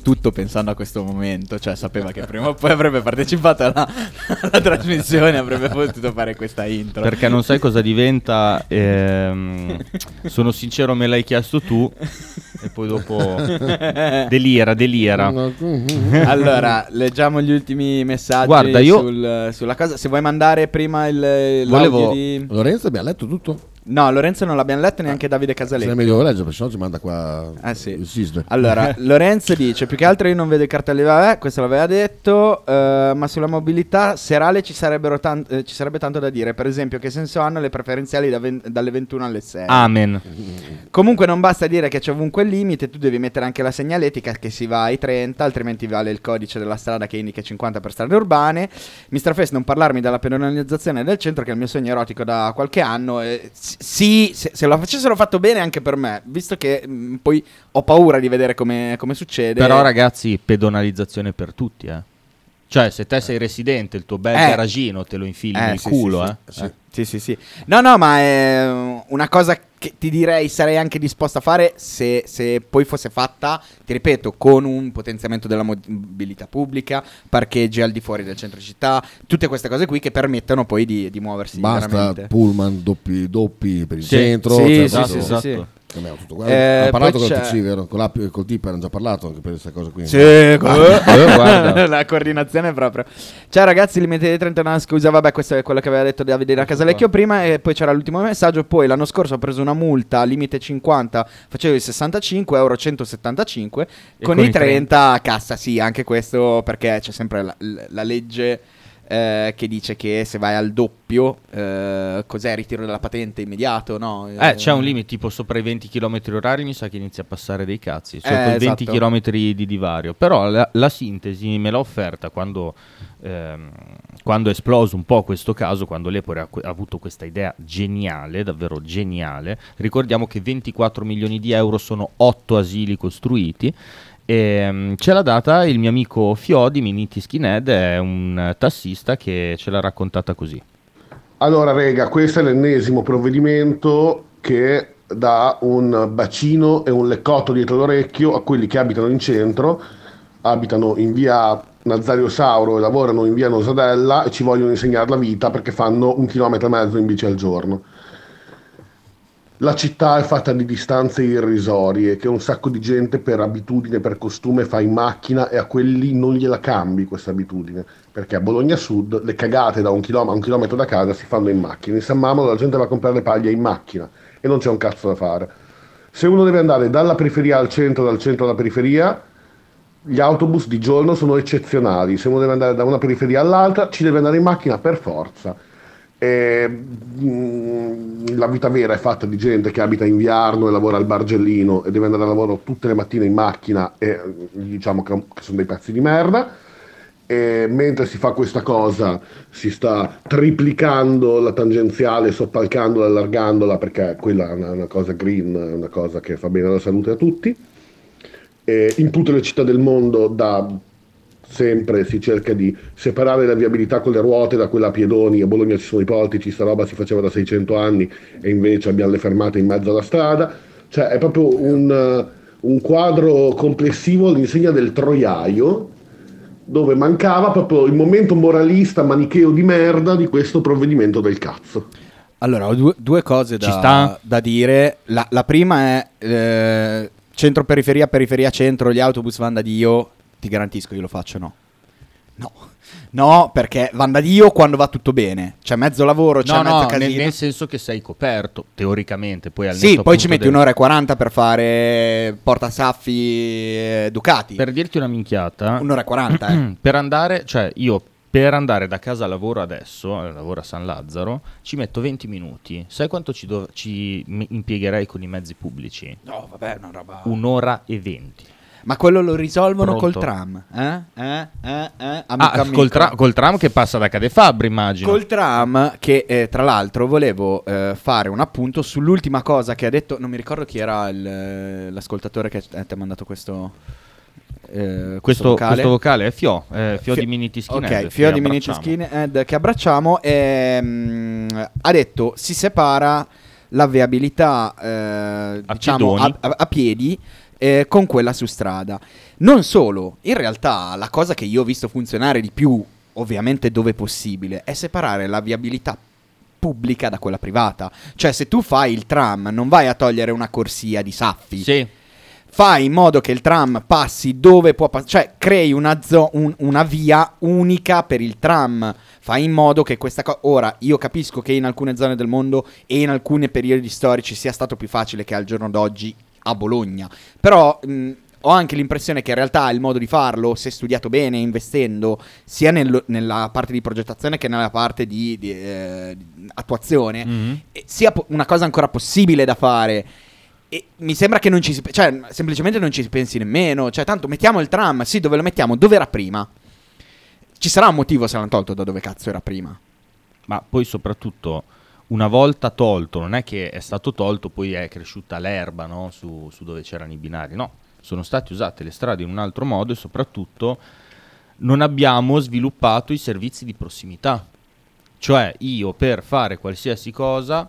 Tutto pensando a questo momento, cioè sapeva che prima o poi avrebbe partecipato alla, alla trasmissione, avrebbe potuto fare questa intro. Perché non sai cosa diventa. ehm, sono sincero, me l'hai chiesto tu. E poi dopo. Delira, delira. Allora, leggiamo gli ultimi messaggi Guarda, io- sul- sulla cosa. Se vuoi mandare prima il Volevo- di... Lorenzo abbiamo letto tutto? No, Lorenzo non l'abbiamo letto neanche Davide Se è Casaletti. meglio leggere, perché sennò ci manda qua Eh sì. Allora, *laughs* Lorenzo dice: Più che altro io non vedo i cartelli, vabbè, questo l'aveva detto. eh, ma sulla mobilità serale ci, sarebbero tan- eh, ci sarebbe tanto da dire. Per esempio, che senso hanno le preferenziali da ven- dalle 21 alle 6? Amen. *laughs* Comunque, non basta dire che c'è ovunque il limite, tu devi mettere anche la segnaletica che si va ai 30, altrimenti vale il codice della strada che indica 50 per strade urbane. Mr. Face, non parlarmi della penalizzazione del centro, che è il mio sogno erotico da qualche anno. eh, sì, se, se lo facessero fatto bene anche per me, visto che mh, poi ho paura di vedere come, come succede. Però, ragazzi, pedonalizzazione per tutti, eh. Cioè, se te sei residente, il tuo bel Eh. garagino te lo infili Eh, nel sì, culo, sì, eh. sì, sì. Sì, sì, sì. No, no, ma è una cosa che ti direi sarei anche disposto a fare se, se poi fosse fatta, ti ripeto, con un potenziamento della mobilità pubblica, parcheggi al di fuori del centro città, tutte queste cose qui che permettono poi di, di muoversi Basta veramente. pullman doppi, doppi per il Sì, centro. sì, cioè, sì, sì, sì. Abbiamo tutto qua. Eh, ha parlato con il TC, vero? Con l'app e col TIP hanno già parlato anche per questa cosa qui. Sì, *laughs* Eh, guarda. *laughs* la coordinazione proprio. Ciao ragazzi, limite di 30 no, scusa, vabbè, questo è quello che aveva detto Davide da Casalecchio prima e poi c'era l'ultimo messaggio, poi l'anno scorso ho preso una multa limite 50, facevo i 65 euro 175 E con, con i i 30 a cassa, sì, anche questo perché c'è sempre la, la legge eh, che dice che se vai al doppio, eh, cos'è ritiro della patente immediato, no? Eh, c'è un limite tipo sopra i 20 km orari, mi sa che inizia a passare dei cazzi. Eh, i 20 esatto. km di divario. Però la, la sintesi me l'ha offerta quando, ehm, quando è esploso un po' questo caso, quando l'Epore ha, ha avuto questa idea geniale, davvero geniale. Ricordiamo che 24 milioni di euro sono 8 asili costruiti. E, mm, ce l'ha data il mio amico Fio di Miniti Skinhead, è un tassista che ce l'ha raccontata così. Allora, rega, questo è l'ennesimo provvedimento che dà un bacino e un leccotto dietro l'orecchio a quelli che abitano in centro, abitano in via Nazario Sauro e lavorano in via Nosadella e ci vogliono insegnare la vita perché fanno un chilometro e mezzo in bici al giorno. La città è fatta di distanze irrisorie che un sacco di gente per abitudine, per costume fa in macchina e a quelli non gliela cambi questa abitudine. Perché a Bologna Sud le cagate da un chilometro, un chilometro da casa si fanno in macchina. In San Mamolo la gente va a comprare le paglie in macchina e non c'è un cazzo da fare. Se uno deve andare dalla periferia al centro, dal centro alla periferia, gli autobus di giorno sono eccezionali. Se uno deve andare da una periferia all'altra, ci deve andare in macchina per forza. E, mm, la vita vera è fatta di gente che abita in Viarno e lavora al Bargellino e deve andare a lavoro tutte le mattine in macchina e eh, diciamo che, che sono dei pezzi di merda. E mentre si fa questa cosa si sta triplicando la tangenziale, soppalcandola, allargandola perché quella è una, una cosa green, una cosa che fa bene alla salute a tutti. E in tutte le città del mondo da sempre si cerca di separare la viabilità con le ruote da quella a piedoni. A Bologna ci sono i portici, sta roba si faceva da 600 anni e invece abbiamo le fermate in mezzo alla strada. Cioè è proprio un, eh, un quadro complessivo all'insegna del troiaio dove mancava proprio il momento moralista manicheo di merda di questo provvedimento del cazzo. Allora, ho due, due cose Ci da, sta? da dire. La, la prima è eh, centro periferia, periferia centro, gli autobus vanno da Dio. Ti garantisco, io lo faccio, no. No, no, perché vanno da Dio quando va tutto bene. C'è mezzo lavoro, c'è No, mezzo no, nel, casino. nel senso che sei coperto, teoricamente. Poi al sì, poi ci metti del- un'ora e 40 per fare portasaffi eh, Ducati. Per dirti una minchiata, Un'ora e 40, eh. *clears throat* per andare, cioè io per andare da casa a lavoro adesso, eh, lavoro a San Lazzaro, ci metto 20 minuti. Sai quanto ci, dov- ci impiegherei con i mezzi pubblici? No, vabbè, una roba. Un'ora e 20. Ma quello lo risolvono Pronto. col tram, eh? Eh? Eh? Eh? Amico, Ah, amico. col, tra- col tram che passa da Cadefabri, immagino. Col tram, che eh, tra l'altro volevo eh, fare un appunto sull'ultima cosa che ha detto, non mi ricordo chi era il, eh, l'ascoltatore che ti ha mandato questo, eh, questo, questo, vocale. questo vocale è Fio, eh, Fio, Fio- di Miniti Skinhead. Ok, Fio di abbracciamo. Skinhead che abbracciamo. ehm, ha detto si separa la viabilità eh, A diciamo, a, a- a piedi eh, con quella su strada. Non solo, in realtà la cosa che io ho visto funzionare di più, ovviamente dove possibile, è separare la viabilità pubblica da quella privata. Cioè se tu fai il tram non vai a togliere una corsia di saffi. Sì. Fai in modo che il tram passi dove può passare, cioè crei una, zo- un- una via unica per il tram. Fai in modo che questa cosa. Ora, io capisco che in alcune zone del mondo e in alcuni periodi storici sia stato più facile che al giorno d'oggi a Bologna. Però mh, ho anche l'impressione che in realtà il modo di farlo, se studiato bene, investendo, sia nel- nella parte di progettazione che nella parte di, di, eh, attuazione, Mhm. eh, sia po- una cosa ancora possibile da fare. E mi sembra che non ci si. Cioè, semplicemente non ci si pensi nemmeno. Cioè, tanto mettiamo il tram. Sì, dove lo mettiamo? Dove era prima? Ci sarà un motivo se l'hanno tolto da dove cazzo era prima. Ma poi soprattutto una volta tolto, non è che è stato tolto, poi è cresciuta l'erba no? su, su dove c'erano i binari, no, sono state usate le strade in un altro modo e soprattutto non abbiamo sviluppato i servizi di prossimità. Cioè io per fare qualsiasi cosa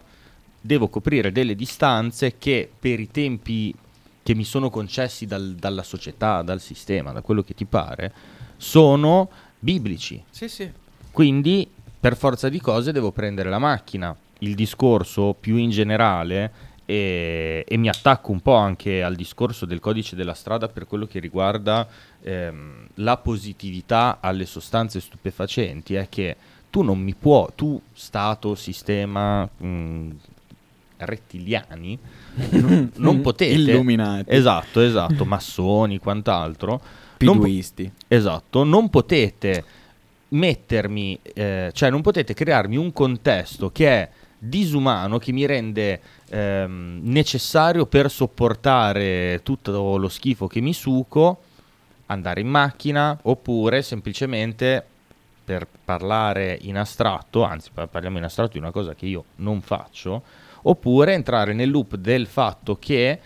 devo coprire delle distanze che per i tempi che mi sono concessi dal- dalla società, dal sistema, da quello che ti pare, sono biblici. Sì, sì. Quindi, per forza di cose, devo prendere la macchina. Il discorso più in generale, e, e mi attacco un po' anche al discorso del codice della strada per quello che riguarda ehm, la positività alle sostanze stupefacenti, è che tu non mi può, tu, Stato, sistema, mh, rettiliani, non, non *laughs* potete... Illuminati. Esatto, esatto, massoni, quant'altro. non Piduisti. Esatto, non potete mettermi, eh, cioè non potete crearmi un contesto che è disumano, che mi rende ehm, necessario per sopportare tutto lo schifo che mi suco, andare in macchina oppure semplicemente per parlare in astratto, anzi pa- parliamo in astratto di una cosa che io non faccio, oppure entrare nel loop del fatto che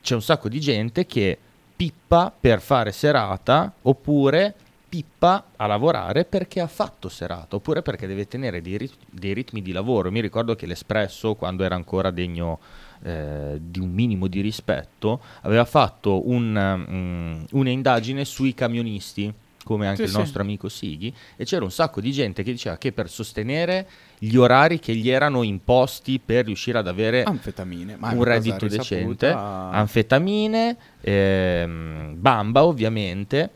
c'è un sacco di gente che pippa per fare serata oppure pippa a lavorare perché ha fatto serata oppure perché deve tenere dei, rit- dei ritmi di lavoro. Mi ricordo che l'Espresso, quando era ancora degno eh, di un minimo di rispetto, aveva fatto un, mm, un'indagine sui camionisti, come anche Sì, il sì. nostro amico Sighi, e c'era un sacco di gente che diceva che per sostenere gli orari che gli erano imposti per riuscire ad avere Anfetamine. Un reddito risaputa. decente, anfetamine, ehm, bamba ovviamente,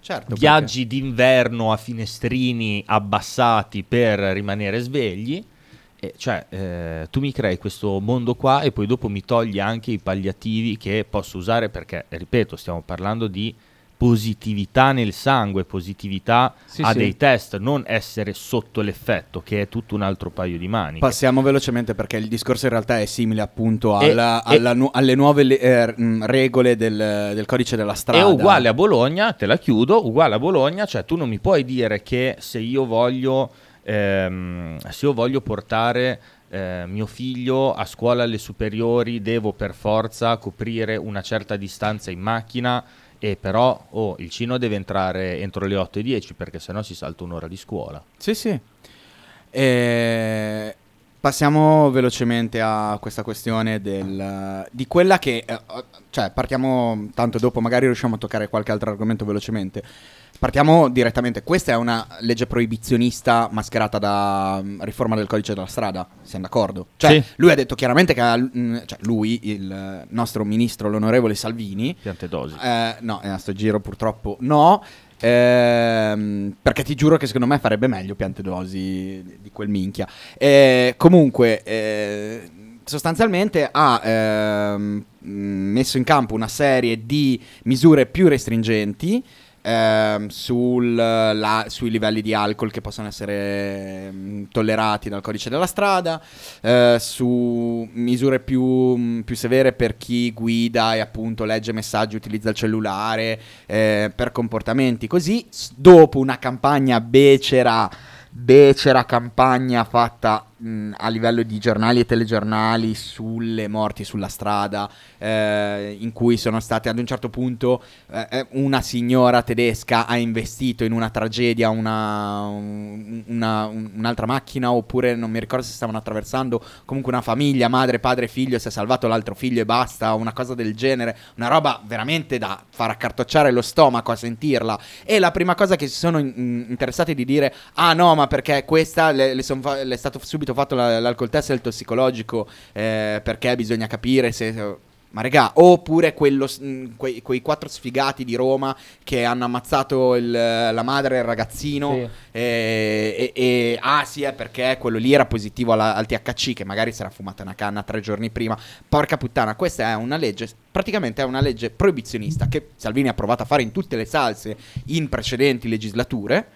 Certo, viaggi d'inverno a finestrini abbassati per rimanere svegli. E cioè, eh, tu mi crei questo mondo qua e poi dopo mi togli anche i palliativi che posso usare perché, ripeto, stiamo parlando di positività nel sangue, positività Sì, a sì. dei test, non essere sotto l'effetto, che è tutto un altro paio di maniche. Passiamo velocemente perché il discorso in realtà è simile appunto E- alla- e- alla nu- alle nuove le- eh, mh, regole del, del codice della strada. È uguale a Bologna, te la chiudo, uguale a Bologna, cioè tu non mi puoi dire che se io voglio, ehm, se io voglio portare eh, mio figlio a scuola alle superiori devo per forza coprire una certa distanza in macchina e però oh, il cino deve entrare entro le 8.10 perché sennò si salta un'ora di scuola. Sì, sì. Eh, passiamo velocemente a questa questione del, di quella che... eh, cioè, partiamo tanto dopo, magari riusciamo a toccare qualche altro argomento velocemente. Partiamo direttamente. Questa è una legge proibizionista mascherata da mm, riforma del codice della strada. Siamo d'accordo? Cioè, Sì. lui ha detto chiaramente che... mm, cioè, lui, il nostro ministro, l'onorevole Salvini... Piantedosi. Eh, no, a sto giro purtroppo no. Ehm, perché ti giuro che secondo me farebbe meglio Piantedosi di quel minchia. Eh, comunque, eh, sostanzialmente ha ehm, messo in campo una serie di misure più restringenti. Ehm, sul, la- sui livelli di alcol che possono essere mm, tollerati dal codice della strada, eh, su misure più, mm, più severe per chi guida e appunto legge messaggi, utilizza il cellulare, eh, per comportamenti così, dopo una campagna becera, becera campagna fatta mh, a livello di giornali e telegiornali sulle morti sulla strada, eh, in cui sono state ad un certo punto eh, eh, una signora tedesca ha investito in una tragedia una, un- una- un- un'altra macchina, oppure non mi ricordo se stavano attraversando comunque una famiglia, madre, padre, figlio, si è salvato l'altro figlio e basta, una cosa del genere, una roba veramente da far accartocciare lo stomaco a sentirla. E la prima cosa che si sono in- interessati di dire, ah no, ma perché questa le, le son fa- le è stato subito fatto la- l'alcol test e il tossicologico, eh, perché bisogna capire se... Ma regà, oppure quello, mh, quei, quei quattro sfigati di Roma che hanno ammazzato il- la madre e il ragazzino. Sì. E, e- e- ah, sì, è perché quello lì era positivo alla- al THC, che magari si era fumata una canna tre giorni prima. Porca puttana, questa è una legge, praticamente è una legge proibizionista che Salvini ha provato a fare in tutte le salse in precedenti legislature.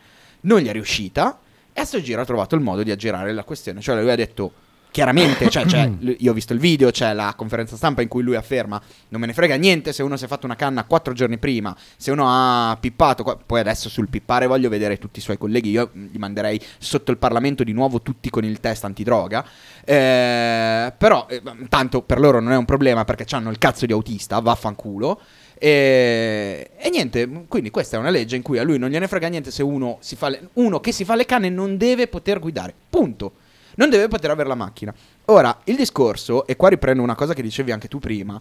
Non gli è riuscita. E a sto giro ha trovato il modo di aggirare la questione. Cioè, lui ha detto chiaramente, cioè, cioè, l- io ho visto il video, c'è la conferenza stampa in cui lui afferma non me ne frega niente se uno si è fatto una canna quattro giorni prima, se uno ha pippato, poi adesso sul pippare voglio vedere tutti i suoi colleghi, io mh, li manderei sotto il Parlamento di nuovo tutti con il test antidroga, Eh, però eh, tanto per loro non è un problema perché hanno il cazzo di autista, vaffanculo. E, e niente, quindi questa è una legge in cui a lui non gliene frega niente se uno, si fa le- uno che si fa le canne non deve poter guidare, punto. Non deve poter avere la macchina. Ora, il discorso, e qua riprendo una cosa che dicevi anche tu prima,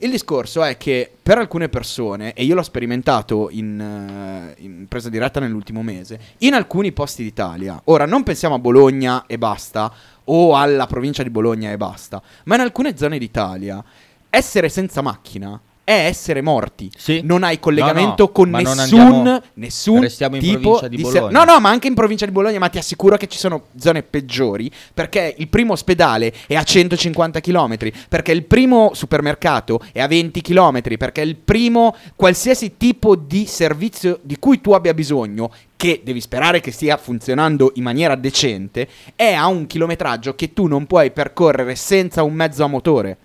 il discorso è che per alcune persone, e io l'ho sperimentato in, eh, in presa diretta nell'ultimo mese, in alcuni posti d'Italia, ora non pensiamo a Bologna e basta, o alla provincia di Bologna e basta, ma in alcune zone d'Italia, essere senza macchina è essere morti. Sì. Non hai collegamento No, no, con nessun, andiamo- nessun restiamo in tipo provincia di di ser-. No, no, ma anche in provincia di Bologna, ma ti assicuro che ci sono zone peggiori, perché il primo ospedale è a 150 km, perché il primo supermercato è a 20 km, perché il primo qualsiasi tipo di servizio di cui tu abbia bisogno che devi sperare che stia funzionando in maniera decente, è a un chilometraggio che tu non puoi percorrere senza un mezzo a motore.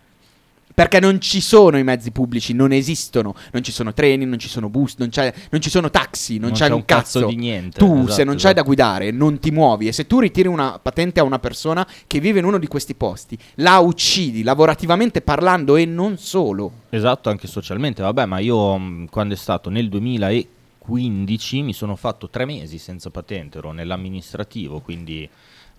Perché non ci sono i mezzi pubblici, non esistono. Non ci sono treni, non ci sono bus, non, c'è- non ci sono taxi, non, Non c'è, c'è un cazzo cazzo di niente, Tu, esatto, se non c'hai esatto. da guidare, non ti muovi. E se tu ritiri una patente a una persona che vive in uno di questi posti, la uccidi lavorativamente parlando e non solo. Esatto, anche socialmente. Vabbè, ma io mh, quando è stato nel 2015 mi sono fatto tre mesi senza patente, ero nell'amministrativo, quindi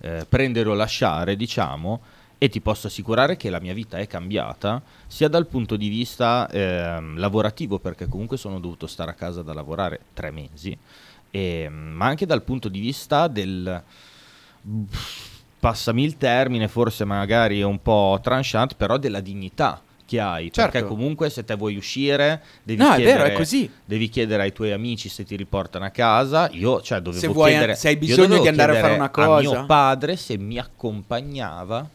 eh, prendere o lasciare, diciamo, e ti posso assicurare che la mia vita è cambiata, sia dal punto di vista ehm, lavorativo, perché comunque sono dovuto stare a casa da lavorare tre mesi, e, ma anche dal punto di vista del passami il termine, forse magari è un po' tranchant, però della dignità che hai. Certo. Perché comunque se te vuoi uscire, devi, No, è chiedere, vero, è così. devi chiedere ai tuoi amici se ti riportano a casa. Io, cioè, dovevo Se vuoi- chiedere, se hai bisogno di andare a fare una cosa. A mio padre se mi accompagnava,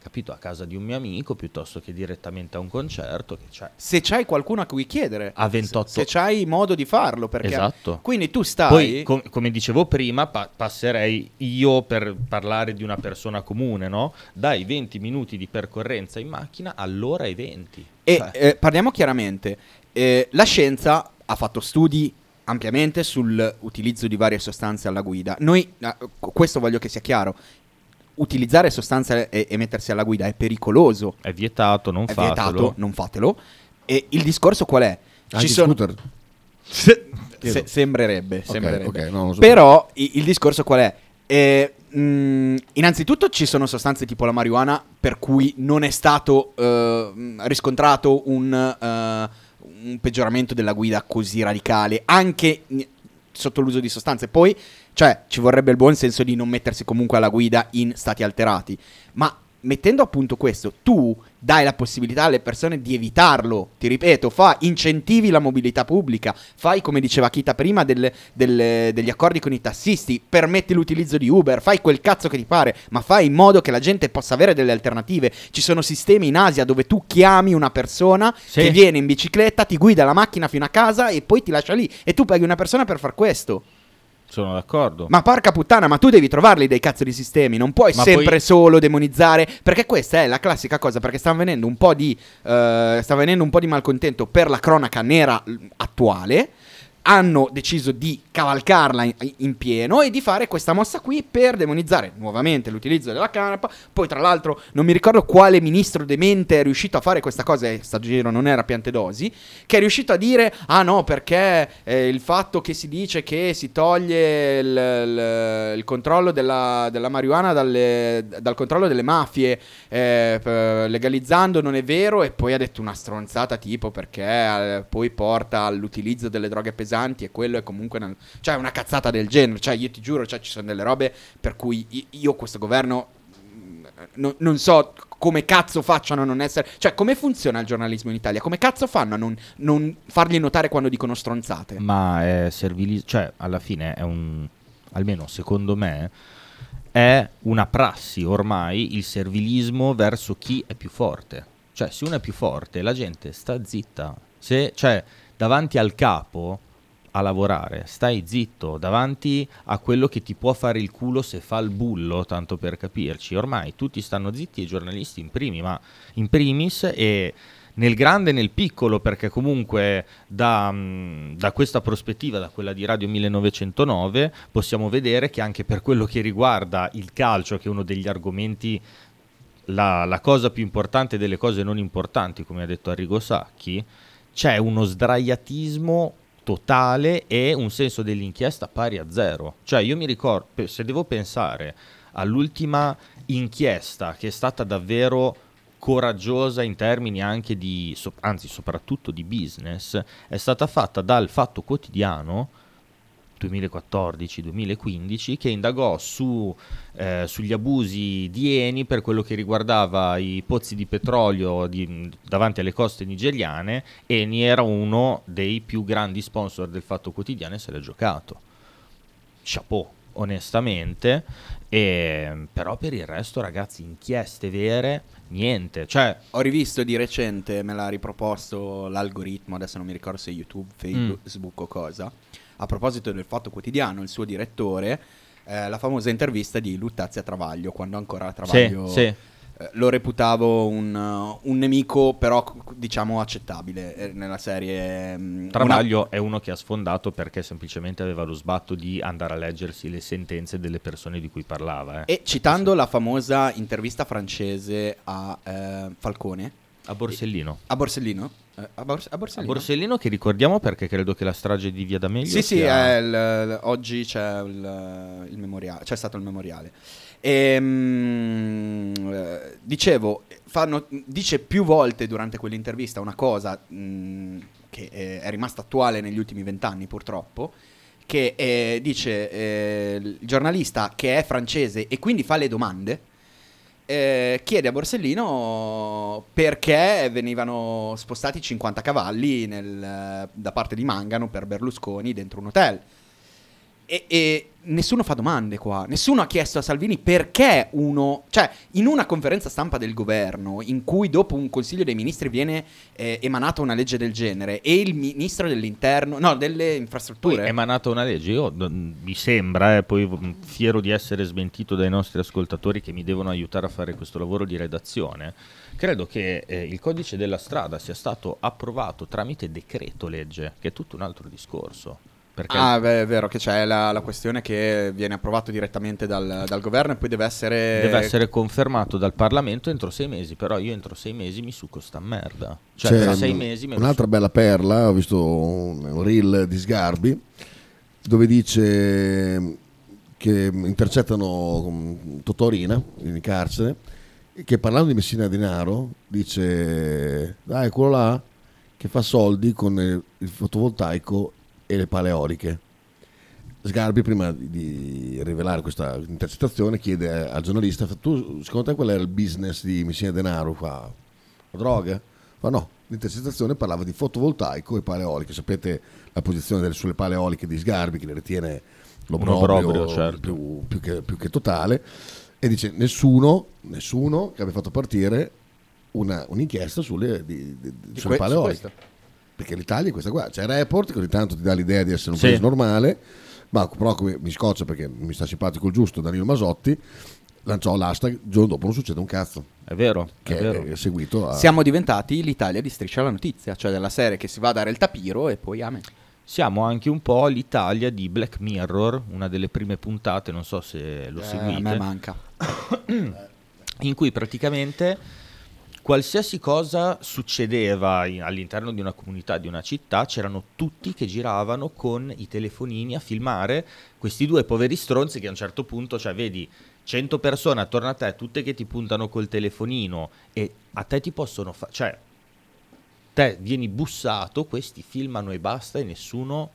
capito, a casa di un mio amico piuttosto che direttamente a un concerto. Che cioè, Se c'hai qualcuno a cui chiedere, a 28 se c'hai modo di farlo, perché Esatto. quindi tu stai Poi, com- come dicevo prima, pa- passerei io per parlare di una persona comune, no? Dai 20 minuti di percorrenza in macchina all'ora e 20. E Cioè, eh, parliamo chiaramente, eh, la scienza ha fatto studi ampiamente sull'utilizzo di varie sostanze alla guida. Noi, eh, questo voglio che sia chiaro, utilizzare sostanze e, e mettersi alla guida è pericoloso, è vietato, non è fatelo. vietato, non fatelo. E il discorso qual è? Anche Ci sono... scooter. Se- se- sembrerebbe, Ok, sembrerebbe. ok, no, so Però i- il discorso qual è? Eh, mh, innanzitutto ci sono sostanze tipo la marijuana per cui non è stato eh, riscontrato un, eh, un peggioramento della guida così radicale, anche sotto l'uso di sostanze. Poi, cioè, ci vorrebbe il buon senso di non mettersi comunque alla guida in stati alterati. Ma mettendo appunto questo, tu dai la possibilità alle persone di evitarlo. Ti ripeto, fa incentivi la mobilità pubblica, fai come diceva Kita prima delle- delle- degli accordi con i tassisti, permetti l'utilizzo di Uber, fai quel cazzo che ti pare, ma fai in modo che la gente possa avere delle alternative. Ci sono sistemi in Asia dove tu chiami una persona Sì. che viene in bicicletta, ti guida la macchina fino a casa e poi ti lascia lì e tu paghi una persona per far questo. Sono d'accordo. Ma porca puttana, ma tu devi trovarli dei cazzo di sistemi, non puoi Ma sempre poi- solo demonizzare, perché questa è la classica cosa, perché sta avvenendo un po' di, eh, sta avvenendo un po' di malcontento per la cronaca nera attuale, hanno deciso di cavalcarla in, in pieno e di fare questa mossa qui per demonizzare nuovamente l'utilizzo della canapa. Poi, tra l'altro, non mi ricordo quale ministro demente è riuscito a fare questa cosa, e sta giro non era Piantedosi, che è riuscito a dire: Ah no, perché eh, il fatto che si dice che si toglie il, il- il controllo della, della marijuana dalle- dal controllo delle mafie, eh, legalizzando non è vero, e poi ha detto una stronzata tipo perché eh, poi porta all'utilizzo delle droghe pesanti e quello è comunque una, cioè una cazzata del genere. Cioè, io ti giuro, cioè, ci sono delle robe per cui io questo governo mh, non, non so come cazzo facciano a non essere. Cioè, come funziona il giornalismo in Italia? Come cazzo fanno a non, non fargli notare quando dicono stronzate? Ma è servilismo, cioè alla fine è un, almeno secondo me, è una prassi ormai il servilismo verso chi è più forte. Cioè se uno è più forte la gente sta zitta, se, cioè davanti al capo a lavorare stai zitto, davanti a quello che ti può fare il culo se fa il bullo, tanto per capirci. Ormai tutti stanno zitti i giornalisti in primi, ma in primis e nel grande e nel piccolo, perché comunque da, mh, da questa prospettiva, da quella di Radio 1909, possiamo vedere che anche per quello che riguarda il calcio, che è uno degli argomenti, la, la cosa più importante delle cose non importanti, come ha detto Arrigo Sacchi, c'è uno sdraiatismo totale e un senso dell'inchiesta pari a zero. Cioè io mi ricordo, se devo pensare all'ultima inchiesta che è stata davvero coraggiosa in termini anche di, anzi soprattutto di business, è stata fatta dal Fatto Quotidiano 2014-2015 che indagò su, eh, sugli abusi di Eni per quello che riguardava i pozzi di petrolio di- davanti alle coste nigeriane. Eni era uno dei più grandi sponsor del Fatto Quotidiano e se l'è giocato. Chapeau, onestamente. E, però per il resto, ragazzi, inchieste vere, niente. Cioè, Ho rivisto di recente, me l'ha riproposto l'algoritmo, adesso non mi ricordo se YouTube, Facebook o cosa. A proposito del Fatto Quotidiano, il suo direttore, eh, la famosa intervista di Luttazzi a Travaglio, quando ancora Travaglio sì, sì. eh, lo reputavo un, un nemico, però diciamo accettabile eh, nella serie. mm, Travaglio è uno che ha sfondato perché semplicemente aveva lo sbatto di andare a leggersi le sentenze delle persone di cui parlava. eh. E citando la famosa intervista francese a eh, Falcone, A Borsellino. a Borsellino, eh, a, Bors- a A Borsellino. Borsellino che ricordiamo perché credo che la strage di Via D'Amelio Sì, sì, sia- è il- oggi c'è il, il memoriale, c'è stato il memoriale. Ehm, eh, dicevo, fanno- dice più volte durante quell'intervista una cosa mh, che è, è rimasta attuale negli ultimi vent'anni purtroppo, che eh, dice eh, il giornalista che è francese e quindi fa le domande, eh, chiede a Borsellino perché venivano spostati 50 cavalli nel- da parte di Mangano per Berlusconi dentro un hotel. E, e nessuno fa domande qua, nessuno ha chiesto a Salvini perché uno, cioè in una conferenza stampa del governo in cui dopo un consiglio dei ministri viene eh, emanata una legge del genere e il ministro dell'interno, no, delle Poi infrastrutture, è emanata una legge, io mi sembra, eh, poi fiero di essere smentito dai nostri ascoltatori che mi devono aiutare a fare questo lavoro di redazione, credo che eh, il codice della strada sia stato approvato tramite decreto legge, che è tutto un altro discorso. Perché Ah, beh, è vero che c'è la, la questione che viene approvato direttamente dal, dal governo e poi deve essere... deve essere confermato dal Parlamento entro sei mesi, però io entro sei mesi mi succo sta merda. Cioè, C'è tra sei un- mesi me un'altra bella perla, ho visto un, un reel di Sgarbi dove dice che intercettano mm, Totorina in carcere che parlando di Messina Denaro dice dai quello là che fa soldi con il fotovoltaico e le pale eoliche Sgarbi prima di- rivelare questa intercettazione chiede al giornalista tu secondo te qual era il business di Messina Denaro fa la droga? Ma no, l'intercettazione parlava di fotovoltaico e pale eoliche. Sapete la posizione delle, sulle pale eoliche di Sgarbi che le ritiene l'obbrobrio obbrobrio, certo. più, più che, più che totale. E dice nessuno, nessuno che abbia fatto partire una- un'inchiesta sulle, di- di- Di sulle que- pale su eoliche. questo. Perché l'Italia è questa qua. C'è Report che ogni tanto ti dà l'idea di essere un Sì. paese normale, ma però come mi scoccia perché mi sta simpatico il giusto Danilo Masotti, lanciò l'hashtag, il giorno dopo non succede un cazzo. È vero, Che è vero. è seguito a... Siamo diventati l'Italia di Striscia la Notizia, cioè della serie che si va a dare il tapiro e poi amen. siamo anche un po' l'Italia di Black Mirror, una delle prime puntate, non so se lo Eh, seguite. a me manca. in cui praticamente qualsiasi cosa succedeva in- all'interno di una comunità, di una città, c'erano tutti che giravano con i telefonini a filmare questi due poveri stronzi che a un certo punto, cioè vedi 100 persone attorno a te, tutte che ti puntano col telefonino e a te ti possono fare, cioè te vieni bussato, questi filmano e basta e nessuno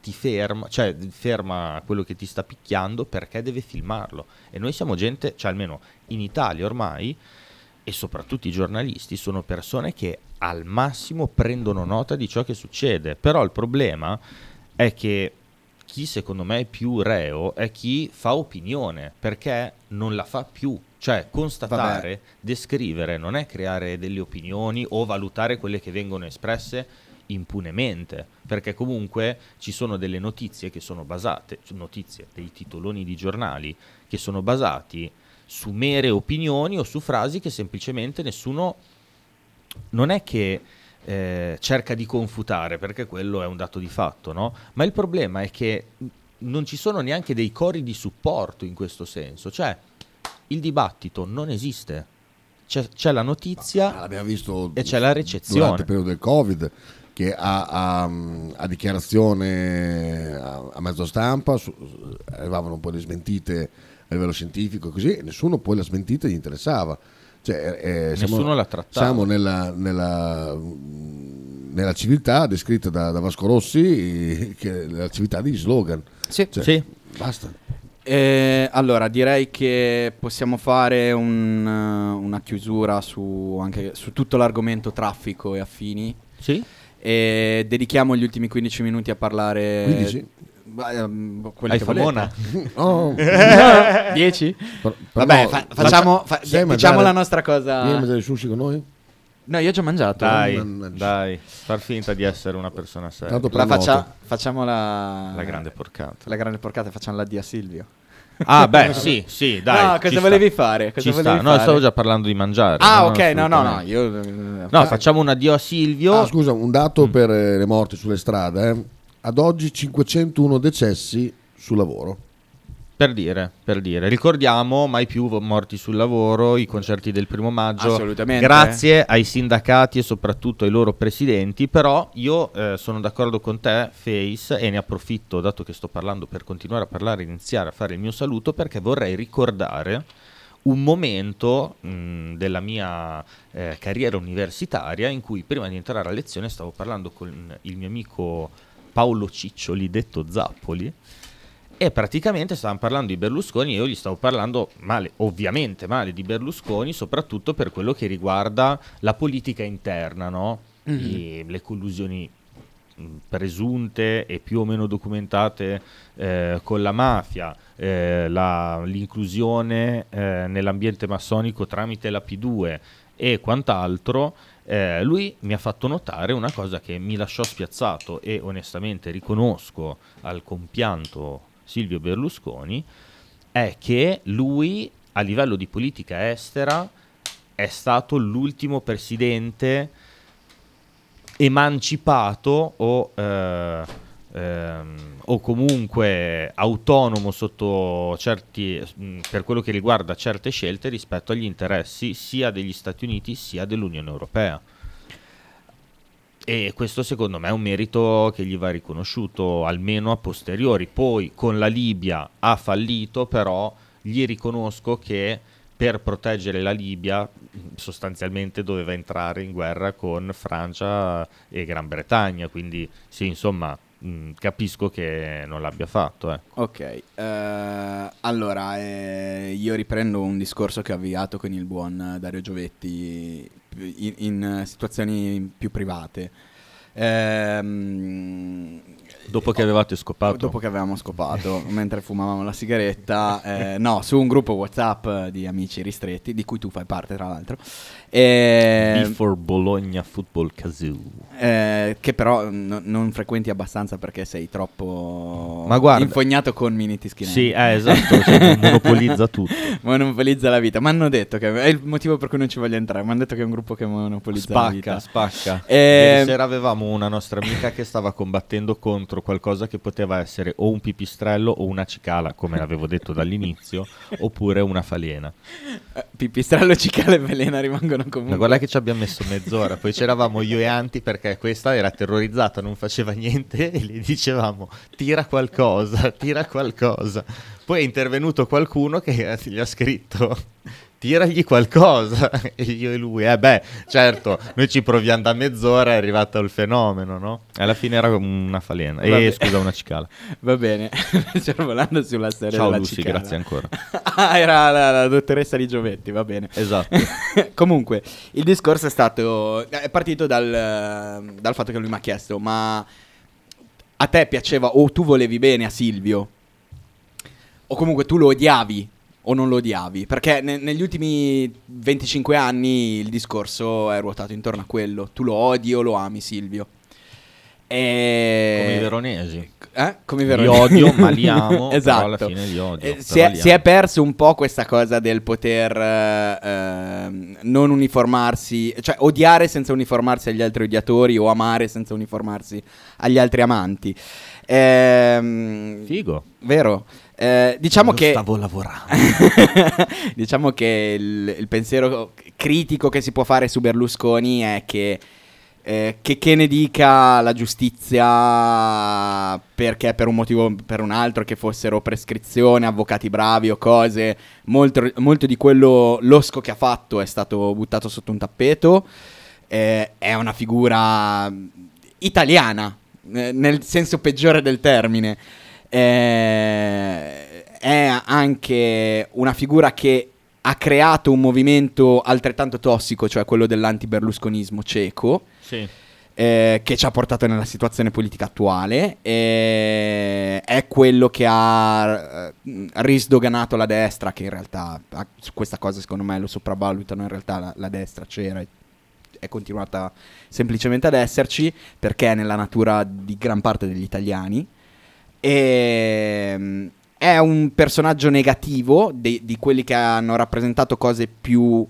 ti ferma, cioè ferma quello che ti sta picchiando perché deve filmarlo. E noi siamo gente, cioè almeno in Italia ormai, e soprattutto i giornalisti, sono persone che al massimo prendono nota di ciò che succede. Però il problema è che chi secondo me è più reo è chi fa opinione, perché non la fa più. Cioè, constatare, Vabbè. descrivere, non è creare delle opinioni o valutare quelle che vengono espresse impunemente, perché comunque ci sono delle notizie che sono basate, notizie, dei titoloni di giornali che sono basati su mere opinioni o su frasi che semplicemente nessuno non è che eh, cerca di confutare, perché quello è un dato di fatto, no? Ma il problema è che non ci sono neanche dei cori di supporto in questo senso, cioè il dibattito non esiste. C'è, c'è la notizia e c'è la durante recezione. il periodo del Covid che a, a- a dichiarazione a, a mezzo stampa su- arrivavano un po' le smentite a livello scientifico così e nessuno poi la smentita gli interessava. Cioè, eh, siamo- Nessuno la trattava. Siamo nella, nella, nella civiltà descritta da, da Vasco Rossi, che è la civiltà degli slogan. Sì. Cioè, Sì. Basta. Eh, allora, direi che possiamo fare un, eh, una chiusura su, anche, su tutto l'argomento traffico e affini. Sì? E dedichiamo gli ultimi 15 minuti a parlare. 15? Volete. *laughs* Oh. *laughs* 10? Per- Vabbè, fa- facciamo, fa- diciamo mangiare- la nostra Vieni a cosa. mangiare sushi con noi? No, io ho già mangiato. Dai, dai, far finta di essere una persona seria. Tanto La faccia- facciamo la, La grande porcata. La grande porcata, facciamo la dia Silvio. Ah, beh, *laughs* sì, sì, dai. No, cosa sta. volevi fare? Cosa Ci volevi sta. No, fare? stavo già parlando di mangiare. Ah, ok, no, no, no. Io, eh, No, facciamo un addio a Silvio. Ah, scusa, un dato Mm. per eh, le morti sulle strade. eh. Ad oggi 501 decessi sul lavoro. Per dire, per dire, ricordiamo mai più morti sul lavoro, i concerti del primo maggio. Assolutamente. Grazie ai sindacati e soprattutto ai loro presidenti, però io eh, sono d'accordo con te, Face, e ne approfitto, dato che sto parlando, per continuare a parlare, iniziare a fare il mio saluto, perché vorrei ricordare un momento mh, della mia eh, carriera universitaria in cui prima di entrare a lezione stavo parlando con il mio amico Paolo Ciccioli, detto Zappoli, e praticamente stavamo parlando di Berlusconi e io gli stavo parlando male, ovviamente male di Berlusconi, soprattutto per quello che riguarda la politica interna, no? I- le collusioni mh, presunte e più o meno documentate eh, con la mafia, eh, la- l'inclusione eh, nell'ambiente massonico tramite la P2 e quant'altro, eh, lui mi ha fatto notare una cosa che mi lasciò spiazzato e onestamente riconosco al compianto Silvio Berlusconi, è che lui a livello di politica estera è stato l'ultimo presidente emancipato o, eh, ehm, o comunque autonomo certi, mh, per quello che riguarda certe scelte rispetto agli interessi sia degli Stati Uniti sia dell'Unione Europea. E questo secondo me è un merito che gli va riconosciuto almeno a posteriori. Poi con la Libia ha fallito, però gli riconosco che per proteggere la Libia mh, sostanzialmente doveva entrare in guerra con Francia e Gran Bretagna, quindi sì, insomma, mh, capisco che non l'abbia fatto. ecco. Ok, eh, allora eh, io riprendo un discorso che ho avviato con il buon Dario Giovetti in, in situazioni più private. Ehm, Dopo che avevate scopato. Dopo che avevamo scopato, *laughs* mentre fumavamo la sigaretta, eh, no, su un gruppo WhatsApp di amici ristretti, di cui tu fai parte tra l'altro, e, Before Bologna Football Kazoo. eh, che però no- non frequenti abbastanza perché sei troppo Ma guarda- infognato con Mini Tischinelli. Sì, eh, esatto, cioè, monopolizza tutto. *laughs* monopolizza la vita. Mi hanno detto che è il motivo per cui non ci voglio entrare. Mi hanno detto che è un gruppo che monopolizza la Spacca, vita. spacca. *laughs* Eh, Ieri sera avevamo una nostra amica che stava combattendo contro qualcosa che poteva essere o un pipistrello o una cicala, come l'avevo detto dall'inizio, oppure una falena. Eh, Pipistrello, cicala e velena rimangono comunque. Ma guarda che ci abbiamo messo mezz'ora, poi c'eravamo io e Anti perché questa era terrorizzata, non faceva niente e le dicevamo tira qualcosa, tira qualcosa. Poi è intervenuto qualcuno che gli ha scritto tiragli qualcosa *laughs* e io e lui, eh beh, certo, noi ci proviamo da mezz'ora, è arrivato il fenomeno, no? Alla fine era una falena, e scusa, una cicala. *laughs* Va bene, stiamo *laughs* volando sulla storia Ciao della Lucy, cicala. grazie ancora. ah, era la, la dottoressa di Giovetti, va bene. Esatto. Comunque, il discorso è stato. È partito dal, dal fatto che lui mi ha chiesto: Ma a te piaceva o tu volevi bene a Silvio? O comunque tu lo odiavi o non lo odiavi? Perché ne- negli ultimi 25 anni il discorso è ruotato intorno a quello. Tu lo odi o lo ami, Silvio? E... Come i veronesi. Eh? Come i Li veronesi. odio, ma li *laughs* amo, esatto. alla fine li odio, Eh, si, è, li si è perso un po' questa cosa del poter eh, ehm, non uniformarsi, cioè odiare senza uniformarsi agli altri odiatori o amare senza uniformarsi agli altri amanti. Ehm, Figo. Vero? Eh, diciamo che stavo lavorando. *laughs* diciamo che il, il pensiero critico che si può fare su Berlusconi è che eh, che, che ne dica la giustizia perché per un motivo o per un altro che fossero prescrizione, avvocati bravi o cose, molto, molto di quello losco che ha fatto è stato buttato sotto un tappeto. Eh, è una figura italiana, eh, nel senso peggiore del termine. Eh, è anche una figura che ha creato un movimento altrettanto tossico, cioè quello dell'anti-berlusconismo cieco, Sì. eh, che ci ha portato nella situazione politica attuale. e è quello che ha eh, risdoganato la destra, che in realtà su questa cosa secondo me lo sopravvalutano, in realtà la, la destra c'era è continuata semplicemente ad esserci perché è nella natura di gran parte degli italiani. E, mm, è un personaggio negativo de- di quelli che hanno rappresentato cose più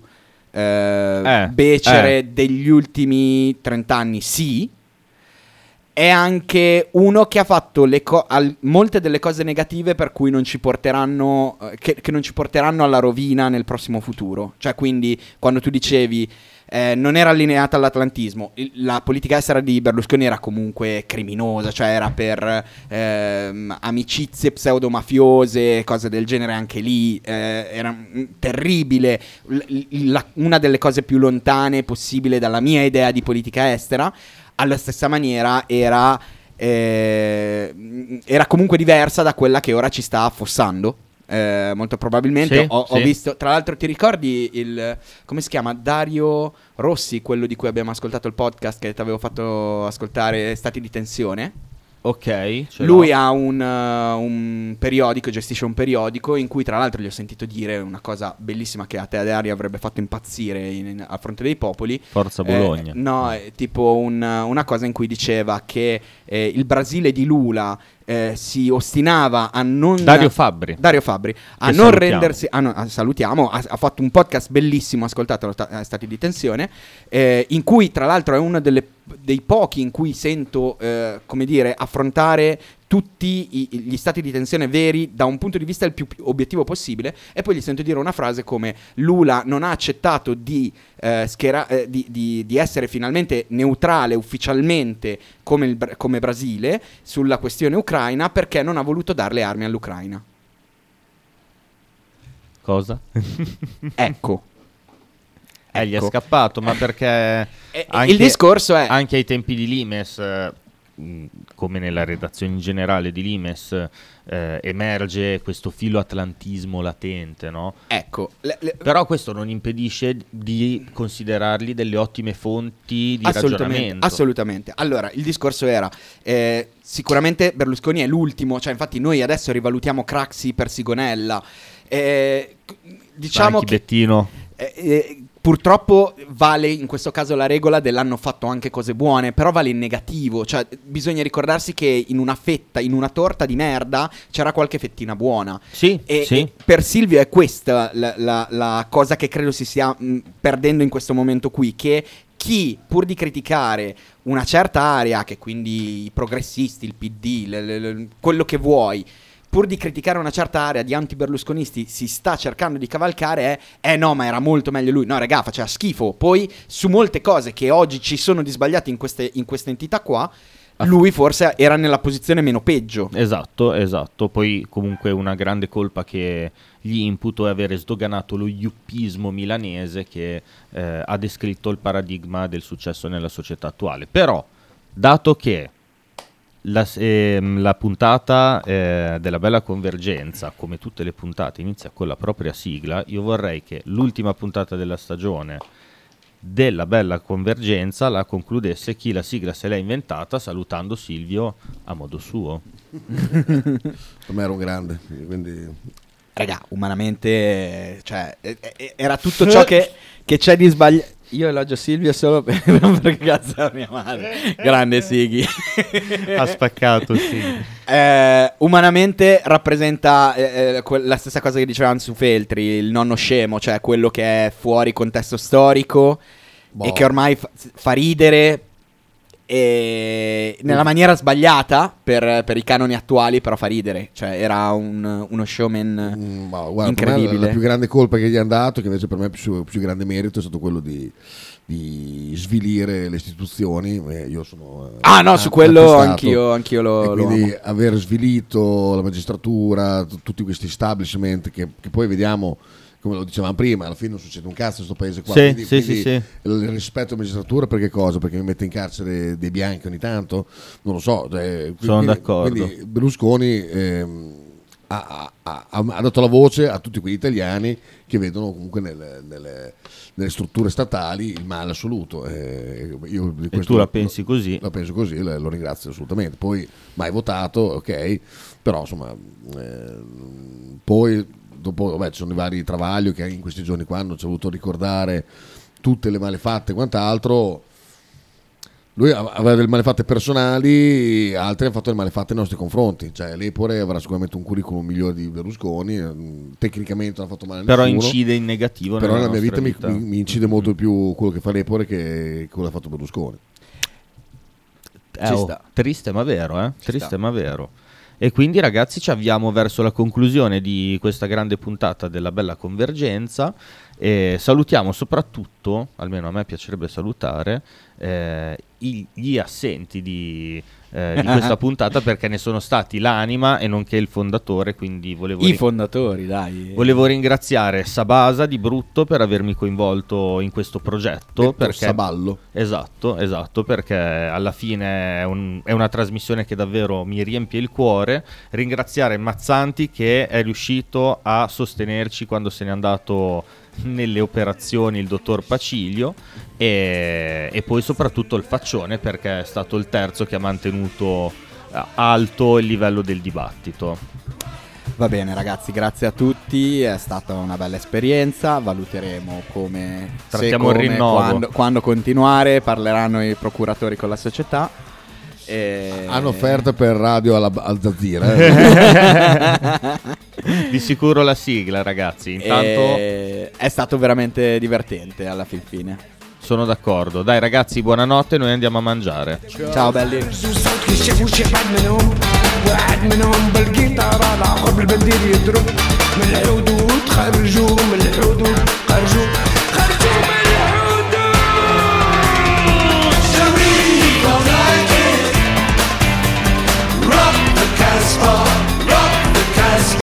eh, Eh, becere eh. degli ultimi 30 anni, sì. È anche uno che ha fatto co- al- molte delle cose negative per cui non ci porteranno, eh, che, che non ci porteranno alla rovina nel prossimo futuro. Cioè, quindi, quando tu dicevi eh, non era allineata all'atlantismo, la politica estera di Berlusconi era comunque criminosa, cioè era per ehm, amicizie pseudomafiose, cose del genere anche lì, eh, era mm, terribile, L- la- una delle cose più lontane possibile dalla mia idea di politica estera, alla stessa maniera era, eh, era comunque diversa da quella che ora ci sta affossando. Eh, molto probabilmente Sì, ho, ho sì. visto, tra l'altro, ti ricordi il come si chiama? Dario Rossi, quello di cui abbiamo ascoltato il podcast che ti avevo fatto ascoltare Stati di tensione. Ok. Lui l'ho. ha un, uh, un periodico, gestisce un periodico in cui tra l'altro gli ho sentito dire una cosa bellissima che a te Dario avrebbe fatto impazzire in- a fronte dei popoli. Forza Eh, Bologna. no, è tipo un- una cosa in cui diceva che eh, il Brasile di Lula eh, si ostinava a non... Dario Fabbri. Dario Fabbri, a non salutiamo. rendersi... ah, no, ah, salutiamo, ha, ha fatto un podcast bellissimo, ascoltatelo, a Stati di Tensione, eh, in cui tra l'altro è uno delle- dei pochi in cui sento, eh, come dire, affrontare tutti i- gli stati di tensione veri da un punto di vista il più obiettivo possibile e poi gli sento dire una frase come Lula non ha accettato di, eh, schiera- eh, di, di- di essere finalmente neutrale ufficialmente come, il come Brasile sulla questione ucraina perché non ha voluto dare le armi all'Ucraina. Cosa? *laughs* Ecco. Eh, gli è Ecco. scappato, ma perché E- anche- il discorso è... anche ai tempi di Limes, eh, mh, come nella redazione in generale di Limes, eh, emerge questo filo atlantismo latente, no? Ecco, le- le- Però questo non impedisce di considerarli delle ottime fonti di assolutamente, ragionamento. assolutamente. Allora, il discorso era, eh, sicuramente Berlusconi è l'ultimo, cioè infatti noi adesso rivalutiamo Craxi per Sigonella. Eh, diciamo Dai, che eh, eh, purtroppo vale in questo caso la regola dell'hanno fatto anche cose buone, però vale in negativo, cioè bisogna ricordarsi che in una fetta, in una torta di merda c'era qualche fettina buona. Sì, E, sì. e per Silvio è questa la, la- la cosa che credo si stia mh, perdendo in questo momento qui, che chi pur di criticare una certa area, che quindi i progressisti, il PD, le- le- le- quello che vuoi, pur di criticare una certa area di anti-berlusconisti, si sta cercando di cavalcare è eh no, ma era molto meglio lui. No, raga, faceva schifo. Poi su molte cose che oggi ci sono di sbagliate in queste, in queste entità qua, lui forse era nella posizione meno peggio. Esatto, esatto. Poi comunque una grande colpa che gli imputo è avere sdoganato lo yuppismo milanese che eh, ha descritto il paradigma del successo nella società attuale. Però, dato che la, ehm, la puntata eh, della bella convergenza, come tutte le puntate, inizia con la propria sigla, io vorrei che l'ultima puntata della stagione della bella convergenza la concludesse chi la sigla se l'è inventata salutando Silvio a modo suo. *laughs* Per me era un grande, quindi Raga, umanamente, cioè, era tutto ciò che, che c'è di sbagliato. Io elogio Silvio solo *laughs* per, perché cazzo è mia madre. Grande Sighi. ha spaccato, sì. *laughs* Eh, umanamente rappresenta eh, eh, que- la stessa cosa che dicevamo su Feltri, il nonno scemo, cioè quello che è fuori contesto storico Boh. e che ormai fa, fa ridere e nella maniera sbagliata per, per i canoni attuali, però fa ridere. Cioè era un- uno showman Mm, ma guarda, incredibile. la più grande colpa che gli hanno dato, che invece per me è più, più grande merito, è stato quello di, di svilire le istituzioni. Eh, io sono, eh, Ah no, su quello anch'io, anch'io lo, lo quindi amo. aver svilito la magistratura, t- tutti questi establishment che, che poi vediamo, come lo dicevamo prima, alla fine non succede un cazzo in questo paese qua. Sì, quindi, sì, quindi sì, il rispetto alla magistratura per che cosa? Perché mi mette in carcere dei bianchi ogni tanto? Non lo so. cioè, Sono quindi- d'accordo. Quindi Berlusconi ehm, ha, ha- ha- dato la voce a tutti quegli italiani che vedono comunque nelle, nelle- nelle strutture statali il male assoluto. Eh, io di E tu la lo- pensi così? la penso così, lo, lo ringrazio assolutamente. Poi mai votato, ok, però insomma, ehm, poi dopo vabbè, ci sono i vari travagli che in questi giorni qua hanno ci ha voluto ricordare tutte le malefatte e quant'altro. Lui av- aveva delle malefatte personali, altri hanno fatto delle malefatte nei nostri confronti. Cioè, Lepore avrà sicuramente un curriculum migliore di Berlusconi. ehm, Tecnicamente non ha fatto male a Però nessuno. incide in negativo Però nella mia vita, vita. Mi, mi incide molto di più quello che fa Lepore che quello che ha fatto Berlusconi. Eh, Ci oh, sta. triste ma vero, eh? Ci Triste sta. ma vero. E quindi ragazzi ci avviamo verso la conclusione di questa grande puntata della bella convergenza. E salutiamo soprattutto, almeno a me piacerebbe salutare, eh, gli assenti di, eh, di questa puntata perché ne sono stati l'anima e nonché il fondatore, quindi volevo I ri- fondatori, dai. Volevo ringraziare Sabasa di Brutto per avermi coinvolto in questo progetto. Detto Perché, Saballo. Esatto, esatto, perché alla fine è, un- è una trasmissione che davvero mi riempie il cuore. Ringraziare Mazzanti che è riuscito a sostenerci quando se n'è andato nelle operazioni il dottor Paciglio e, e poi soprattutto il Faccione perché è stato il terzo che ha mantenuto eh, alto il livello del dibattito. Va bene ragazzi, grazie a tutti, è stata una bella esperienza, valuteremo come, se, Trattiamo il come, rinnovo. quando, quando continuare, parleranno i procuratori con la società. E... Hanno offerta per radio alla, al Zazzira. eh. Di sicuro la sigla, ragazzi. Intanto E È stato veramente divertente alla fin fine. sono d'accordo. Dai, ragazzi, buonanotte. Noi andiamo a mangiare. Ciao belli. صوت كشاف وشبعد منهم واحد منهم بالقيطارة الآخر بالبندير يضرب من الحدود خرجوا من الحدود خرجوا خرجوا من Expo.